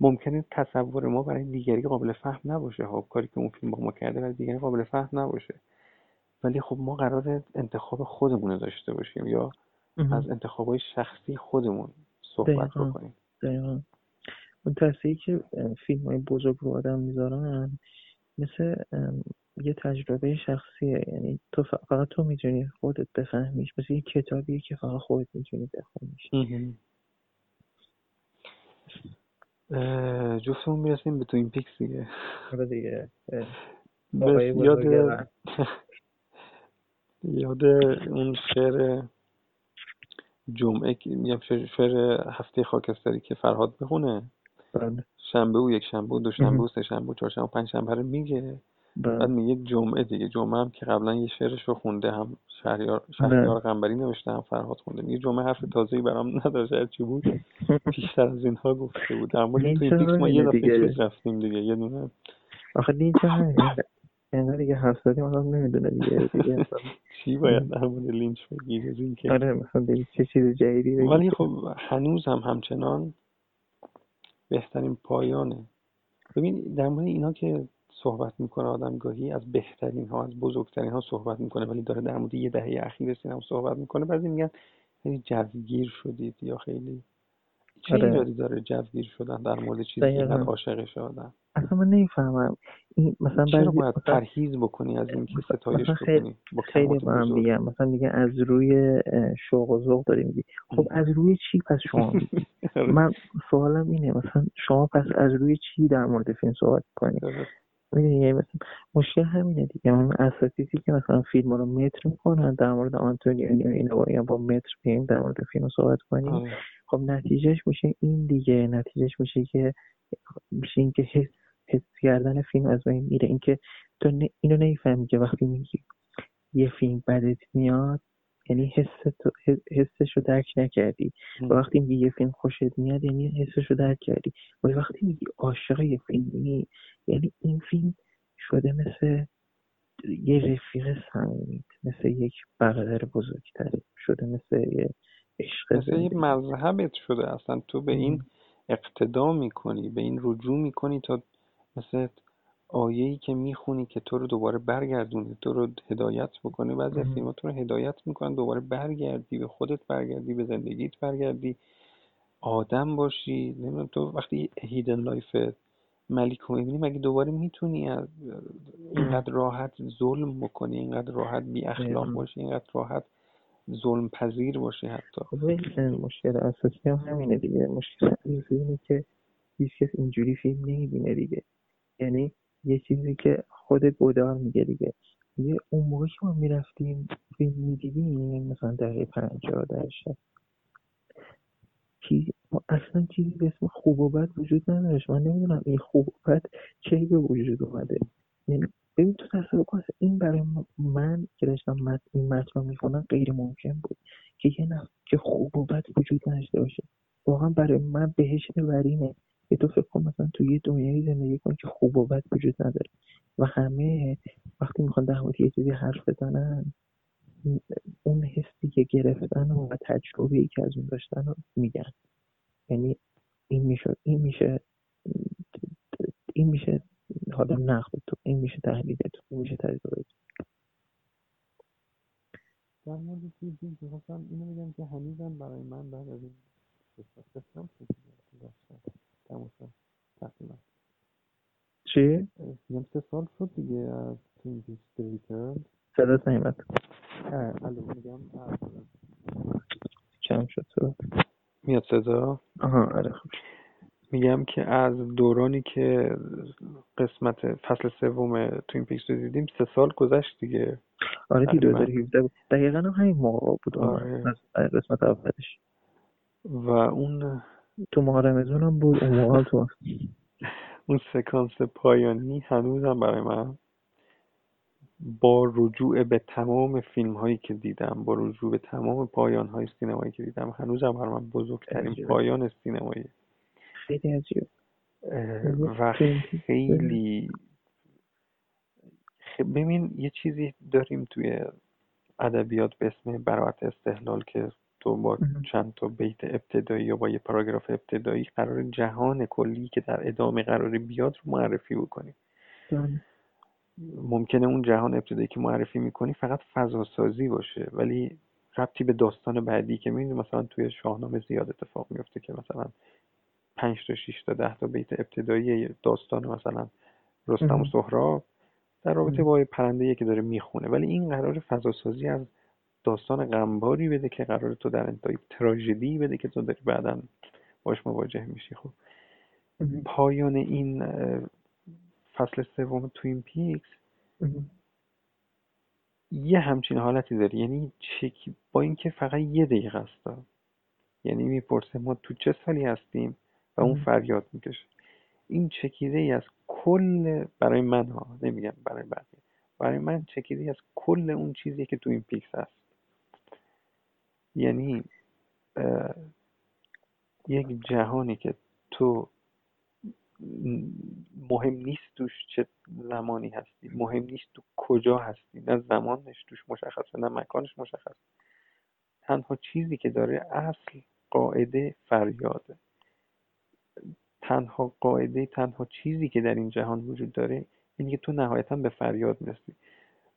ممکنه تصور ما برای دیگری قابل فهم نباشه. ها کاری که اون فیلم با ما کرده برای دیگری قابل فهم نباشه. ولی خب ما قرار انتخاب خودمون داشته باشیم یا از انتخابای شخصی خودمون صحبت بکنیم. دقیقا. اون تاثیری که فیلم های بزرگ رو آدم می‌ذارن مثل یه تجربه شخصیه. یعنی تو فقط تو می‌تونی خودت بفهمیش مثل یه کتابیه که فقط خودت می‌تونی بخونیش. جفتمون می‌رسیم به تو این پیکس دیگه. آره دیگه. یاد یاد اون شعر جمعه میگم شعر هفته خاکستری که فرهاد بخونه. بله. شنبه و یک شنبه و دو شنبه و سه شنبه و چهار شنبه و پنج شنبه رو میگه. بعد میگه جمعه دیگه. جمعه هم که قبلا یه شعرش رو خونده هم شهریار شهریار بله. قنبری نوشته هم فرهاد خونده. میگه جمعه حرف تازه‌ای برام نداره. شاید چی بود؟ بیشتر از اینها گفته بود. در مورد توی پیکس ما یه دفعه رفتیم دیگه. یه دونه. آخه نیچه همین انگار دیگه حرف زدیم آدم نمی‌دونه دیگه. دیگه چی باید در مورد لینچ بگی؟ که آره مثلا چه چیز جدیدی بگی. ولی خب هنوز هم همچنان بهترین پایانه. ببین در مورد اینا که صحبت می‌کنه آدم گاهی از بهترین ها از بزرگترین ها صحبت می‌کنه ولی داره در مورد یه دهه اخیر سینما صحبت می‌کنه. بعضی میگن خیلی جوگیر شدید یا خیلی چه آره. ایرادی داره جوگیر شدن در مورد چیزی که عاشقش آدم؟ اصلا من نمی‌فهمم. این مثلا چرا باید پرهیز بکنی از اینکه ستایش خیلی با خیلی با هم میگم مثلا میگه از روی شوق و ذوق داریم. میگی خب از روی چی پس شما؟ آره. من سوالم اینه مثلا شما پس از روی چی در مورد فیلم صحبت کنید می‌دونی مثلا مشکل همینه دیگه. من اساتیدی که مثلا فیلم رو متر می‌کنن در مورد آنتونی اینو با متر بیم در مورد فیلم صحبت کنیم. آره. خب نتیجهش میشه این دیگه. نتیجهش میشه که میشه اینکه حس حس کردن فیلم از بین میره. اینکه تو اینو نمی‌فهمی که وقتی میگی یه فیلم بدت میاد یعنی حس حسش رو درک نکردی. و وقتی میگی یه فیلم خوشت میاد یعنی حسش رو درک کردی. و وقتی میگی عاشق یه فیلمی یعنی این فیلم شده مثل یه رفیق صمیمیت مثل یک برادر بزرگتری شده مثل یه عشق مثل یه مذهبت شده. اصلا تو به این اقتدا می‌کنی به این رجوع می‌کنی تا مثل ای که می‌خونی که تو رو دوباره برگردونه تو رو هدایت بکنه بعضی از فیلم تو رو هدایت می‌کنن دوباره برگردی به خودت برگردی به زندگیت برگردی. آدم باشی نمی‌دونم تو وقتی Hidden Life ملیک رو می‌بینی مگه دوباره می‌تونی اینقدر راحت ظلم بکنی اینقدر راحت بی اخلاق باشی اینقدر راحت ظلم پذیر باشی حتی؟ خب مشکل اساسی هم همینه دیگه. مشکل اساسی اینه که هیچ کس اینجوری فیلم نمی‌بینه دیگه. یعنی یه چیزی که خود گودار میگه دیگه. یه اون موقع که ما می‌رفتیم فیلم می‌دیدیم مثلا دقیقه پنجاه در چیزی اصلا چیزی به اسم خوب و بد وجود نداشت. من نمی‌دونم این خوب و بد کی به وجود اومده. یعنی ببین تو تصور کن این برای من که داشتم مت... این متن رو می‌خونم غیر ممکن بود که یه نفر که خوب و بد وجود نداشته باشه. واقعا برای من بهشت ورینه که تو فکر کن مثلا تو یه دنیای زندگی کن که خوب و بد وجود نداره و همه وقتی می‌خوان در مورد یه چیزی حرف بزنن اون حسی که گرفتن و تجربه ای که از اون داشتن رو میگن. یعنی این میشه این میشه این میشه حالا نقد تو این میشه تحلیل تو این میشه تجربه تو. در مورد چیزی که خواستم اینو بگم که هنوزم برای من بعد از این قسم تماشا تقریبا. چی؟ میگم سه سال شد دیگه از Twin Peaks Return صدات نیمت الو میگم کم شد صدا. میاد صدا؟ آها آره خوب میگم که از دورانی که قسمت فصل سوم Twin Peaks رو دیدیم سه سال گذشت دیگه. آره دی 2017 بود. دقیقا هم همین موقع بود. آره. از قسمت اولش. و اون تو ماه هم بود اون موقع تو اون سکانس پایانی هنوزم برای من با رجوع به تمام فیلم هایی که دیدم با رجوع به تمام پایان های سینمایی که دیدم هنوزم برای من بزرگترین پایان سینمایی. خیلی عجیب و خیلی ببین. یه چیزی داریم توی ادبیات به اسم براعت استحلال که تو با چند تا بیت ابتدایی یا با یه پاراگراف ابتدایی قرار جهان کلی که در ادامه قرار بیاد رو معرفی بکنی. بله. ممکنه اون جهان ابتدایی که معرفی می‌کنی فقط فضاسازی باشه ولی ربطی به داستان بعدی که می‌بینی مثلا توی شاهنامه زیاد اتفاق میفته که مثلا پنج تا شیش تا ده تا بیت ابتدایی داستان مثلا رستم و سهراب در رابطه با پرنده که داره می‌خونه. ولی این قرار فضاسازی از داستان غمباری بده که قرار تو در انتهای تراژدی بده که تو داری بعدا باش مواجه میشی. خب پایان این فصل سوم توین پیکس یه همچین حالتی داره. یعنی چک با اینکه فقط یه دقیقه است. یعنی می‌پرسه ما تو چه سالی هستیم و اون فریاد می‌کشه. این چکیده ای از کل برای من ها نمیگم برای بقیه. برای من چکیده ای از کل اون چیزی که تو این پیکس هست. یعنی یک جهانی که تو مهم نیست توش چه زمانی هستی مهم نیست تو کجا هستی نه زمانش توش مشخصه نه مکانش مشخص تنها چیزی که داره اصل قاعده فریاده. تنها قاعده تنها چیزی که در این جهان وجود داره اینه که تو نهایتا به فریاد می‌رسی.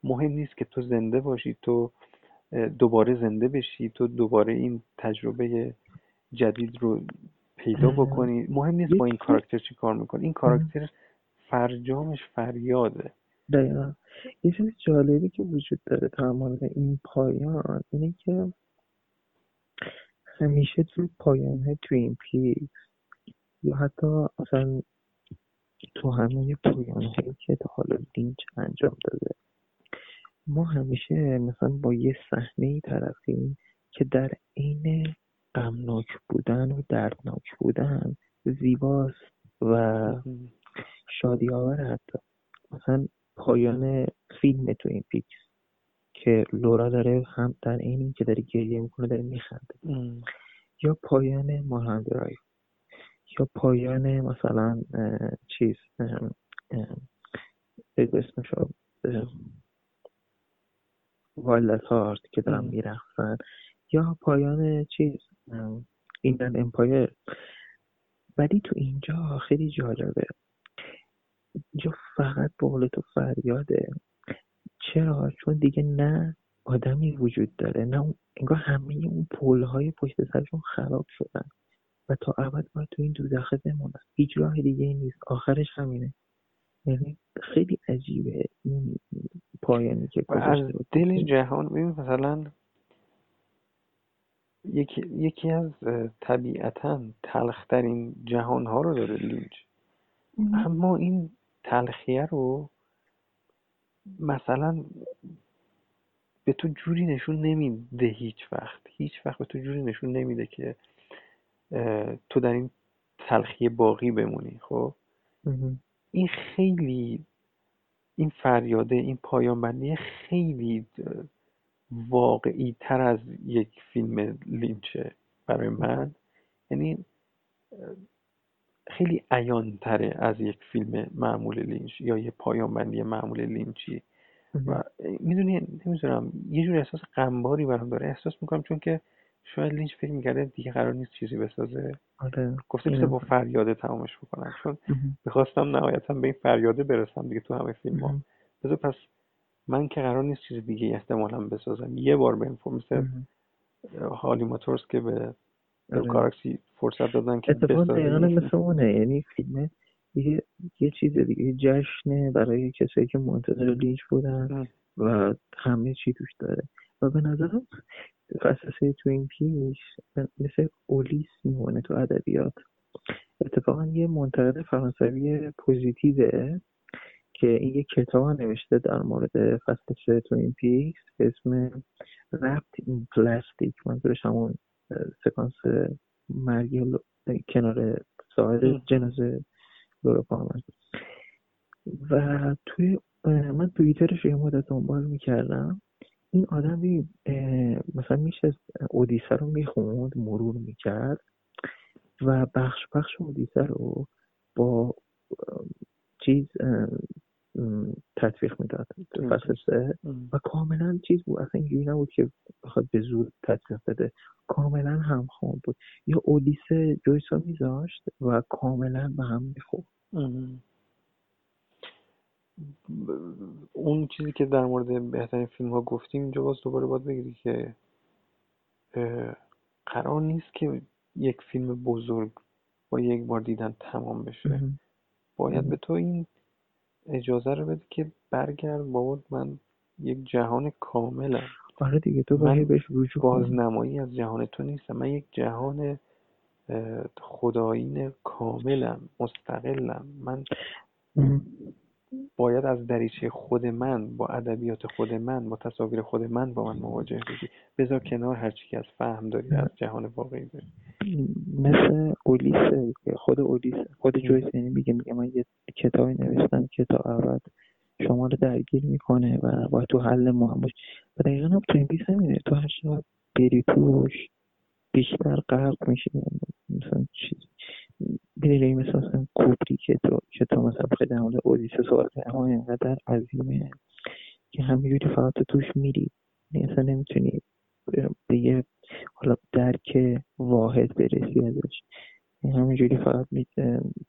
مهم نیست که تو زنده باشی تو دوباره زنده بشی تو دوباره این تجربه جدید رو پیدا بکنی. مهم نیست با این کاراکتر چی کار می‌کنی. این کاراکتر فرجامش فریاده. دقیقا. یه چیز جالبی که وجود داره در مورد این پایان اینه که همیشه تو پایان های توین پیکس یا حتی اصلا تو همه پایان هایی که تا حالا لینچ انجام داده ما همیشه مثلا با یه صحنه ای طرفیم که در عین غمناک بودن و دردناک بودن زیباست و شادی آور حتی. مثلا پایان فیلم Twin Peaks که لورا داره هم در این که داره گریه می‌کنه داره میخنده. یا پایان درایو یا پایان مثلا چیز بگو اسمشو Wild at Heart که دارم میرقصن یا پایان چیز ایندن امپایر. ولی تو اینجا خیلی جالبه. اینجا فقط به تو فریاده. چرا؟ چون دیگه نه آدمی وجود داره. نه انگار همه اون پول های پشت سرشون خراب شدن. و تا ابد باید تو این دوزخه بمونن. هیچ راه دیگه نیست. آخرش همینه. یعنی خیلی عجیبه این پایانی که از دل جهان ببین مثلا یکی, یکی از طبیعتا تلخترین جهان ها رو داره لینچ. اما این تلخیه رو مثلا به تو جوری نشون نمیده هیچ وقت. هیچ وقت به تو جوری نشون نمیده که تو در این تلخی باقی بمونی خب؟ این خیلی این فریاده این پایان بندی خیلی واقعی تر از یک فیلم لینچه برای من. یعنی خیلی عیان تره از یک فیلم معمول لینچ یا یه پایان بندی معمول لینچی. و می‌دونی نمی‌دونم یه جور احساس غمباری برام داره. احساس می‌کنم چون که شاید لینچ فکر می‌کرده دیگه قرار نیست چیزی بسازه. آره. گفته میشه با فریاده تمامش بکنم چون می‌خواستم نهایتا به این فریاده برسم دیگه تو همه فیلم ها بذار پس من که قرار نیست چیز دیگه احتمالا بسازم. یه بار به این مثل هالی موتورز که به. کارکسی فرصت دادن که اتفاق دقیقا مثل اونه. یعنی فیلم یه, یه چیز دیگه جشنه برای کسایی که منتظر لینچ بودن و همه چی توش داره. و به نظرم قصصه تو این پیش مثل اولیس میمونه تو ادبیات. اتفاقا یه منتقد فرانسوی پوزیتیوه که این یک کتاب نوشته در مورد فصل سه Twin Peaks به اسم Wrapped in Plastic منظورش همون سکانس مرگی کنار ساحل جنازه لورا و توی من توییترش یه مدت دنبال می‌کردم. این آدم مثلا میشه اودیسه رو می‌خوند مرور می‌کرد و بخش بخش اودیسه رو با چیز تطبیق می‌داد فصل سه و کاملا چیز بود. اصلا اینجوری نبود که بخواد به زور تطبیق بده. کاملا همخوان بود. یا اودیسه جویسا میذاشت و کاملا به هم می‌خورد. اون چیزی که در مورد بهترین فیلم ها گفتیم اینجا باز دوباره باید بگیری که قرار نیست که یک فیلم بزرگ با یک بار دیدن تمام بشه. باید به تو این اجازه رو بده که برگرد بابا من یک جهان کاملم. آره دیگه تو من بهش رجوع بازنمایی از جهان تو نیستم. من یک جهان خدایین کاملم مستقلم. من باید از دریچه خود من با ادبیات خود من با تصاویر خود من با من مواجه بشی. بذار کنار هر چی که از فهم داری از جهان واقعی داری. مثل اولیس خود اولیس خود جویس یعنی میگه میگه من یه کتابی نوشتم که تا ابد شما رو درگیر می‌کنه و باید تو حل مهم باش و دقیقا هم تو این پیس همینه. تو هر بری توش بیشتر غرق میشی. مثلا چیز. می‌دونی مثل مثلا کوبری که تو که تو مثلا بخوای در مورد اودیسه صحبت اما اینقدر عظیمه که همینجوری فقط تو توش میری. یعنی اصلا نمی‌تونی به حالا درک واحد برسی ازش. یعنی همینجوری فقط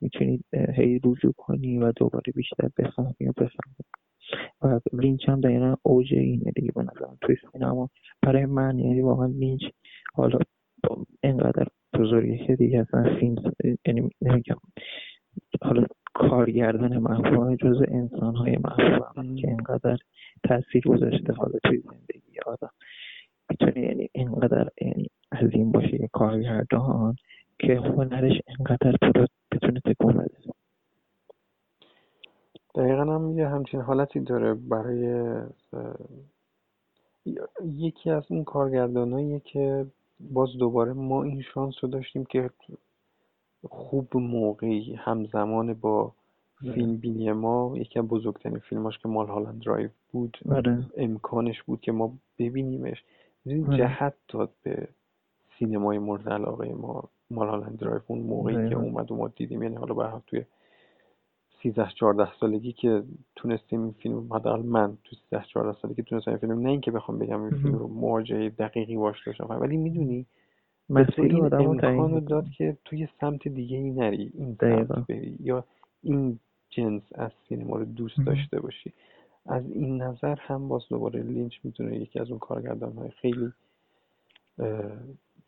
می‌تونی هی رجوع کنی و دوباره بیشتر بفهمی و بفهمی. و لینچ هم دقیقا اوج اینه دیگه به نظرم توی سینما. برای من یعنی واقعا لینچ حالا اینقدر بزرگی. که دیگه اصلا فیلم یعنی نمیگم. حالا کارگردان محبوب جز انسان های محبوب که اینقدر تاثیر گذاشته حالا توی زندگی آدم. می‌تونه یعنی اینقدر یعنی عظیم باشه یه کارگردان که هنرش اینقدر تو بتونه تکون بده. دقیقا هم یه همچین حالتی داره برای یکی از اون کارگردانایی که باز دوباره ما این شانس رو داشتیم که خوب موقعی همزمان با فیلم بینی ما یکی از بزرگترین فیلماش که Mulholland Drive بود آره. امکانش بود که ما ببینیمش آره. جهت داد به سینمای مورد علاقه ما Mulholland Drive اون موقعی که اومد و ما دیدیم یعنی حالا به توی 13 14 سالگی که تونستیم این فیلم حداقل من تو 13 14 سالگی تونستم این فیلم نه اینکه بخوام بگم این فیلم رو مواجهه دقیقی باش داشتم ولی می‌دونی مسئول این امکان رو داد که توی سمت دیگه ای نری این سمت بری یا این جنس از سینما رو دوست داشته باشی. از این نظر هم باز دوباره لینچ می‌تونه یکی از اون کارگردان های خیلی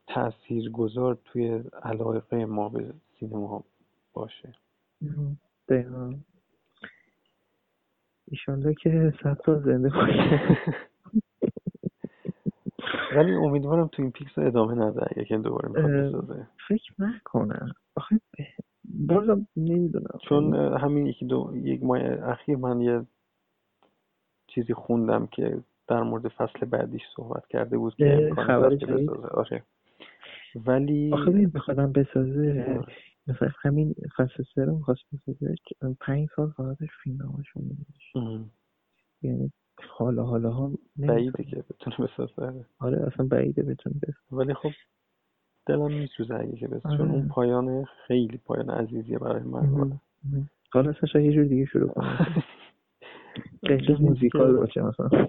تأثیر گذار توی علاقه ما به سینما باشه. دقیقا. ایشانده که صد سال زنده باشه. ولی امیدوارم تو این پیکس ادامه نده اگه دوباره می‌خواد بسازه فکر نکنم. آخه بازم نمی‌دونم. چون همین یکی دو یک ماه اخیر من یه چیزی خوندم که در مورد فصل بعدیش صحبت کرده بود که بسازه. آره. ولی آخه بخوادم بسازه. آره. مثلا همین فصل سه رو می‌خواست بسازه پنج سال فقط فیلم هاشون یعنی حالا حالا ها بعیده که بتونه بسازه. آره اصلا بعیده بتونه بسازه. ولی خب دلم میسوزه اگه که بسازه. چون اون آره. پایان خیلی پایان عزیزیه برای من. حالا. اصلا یه جور دیگه شروع کنم خیلی موزیکال باشه مثلا.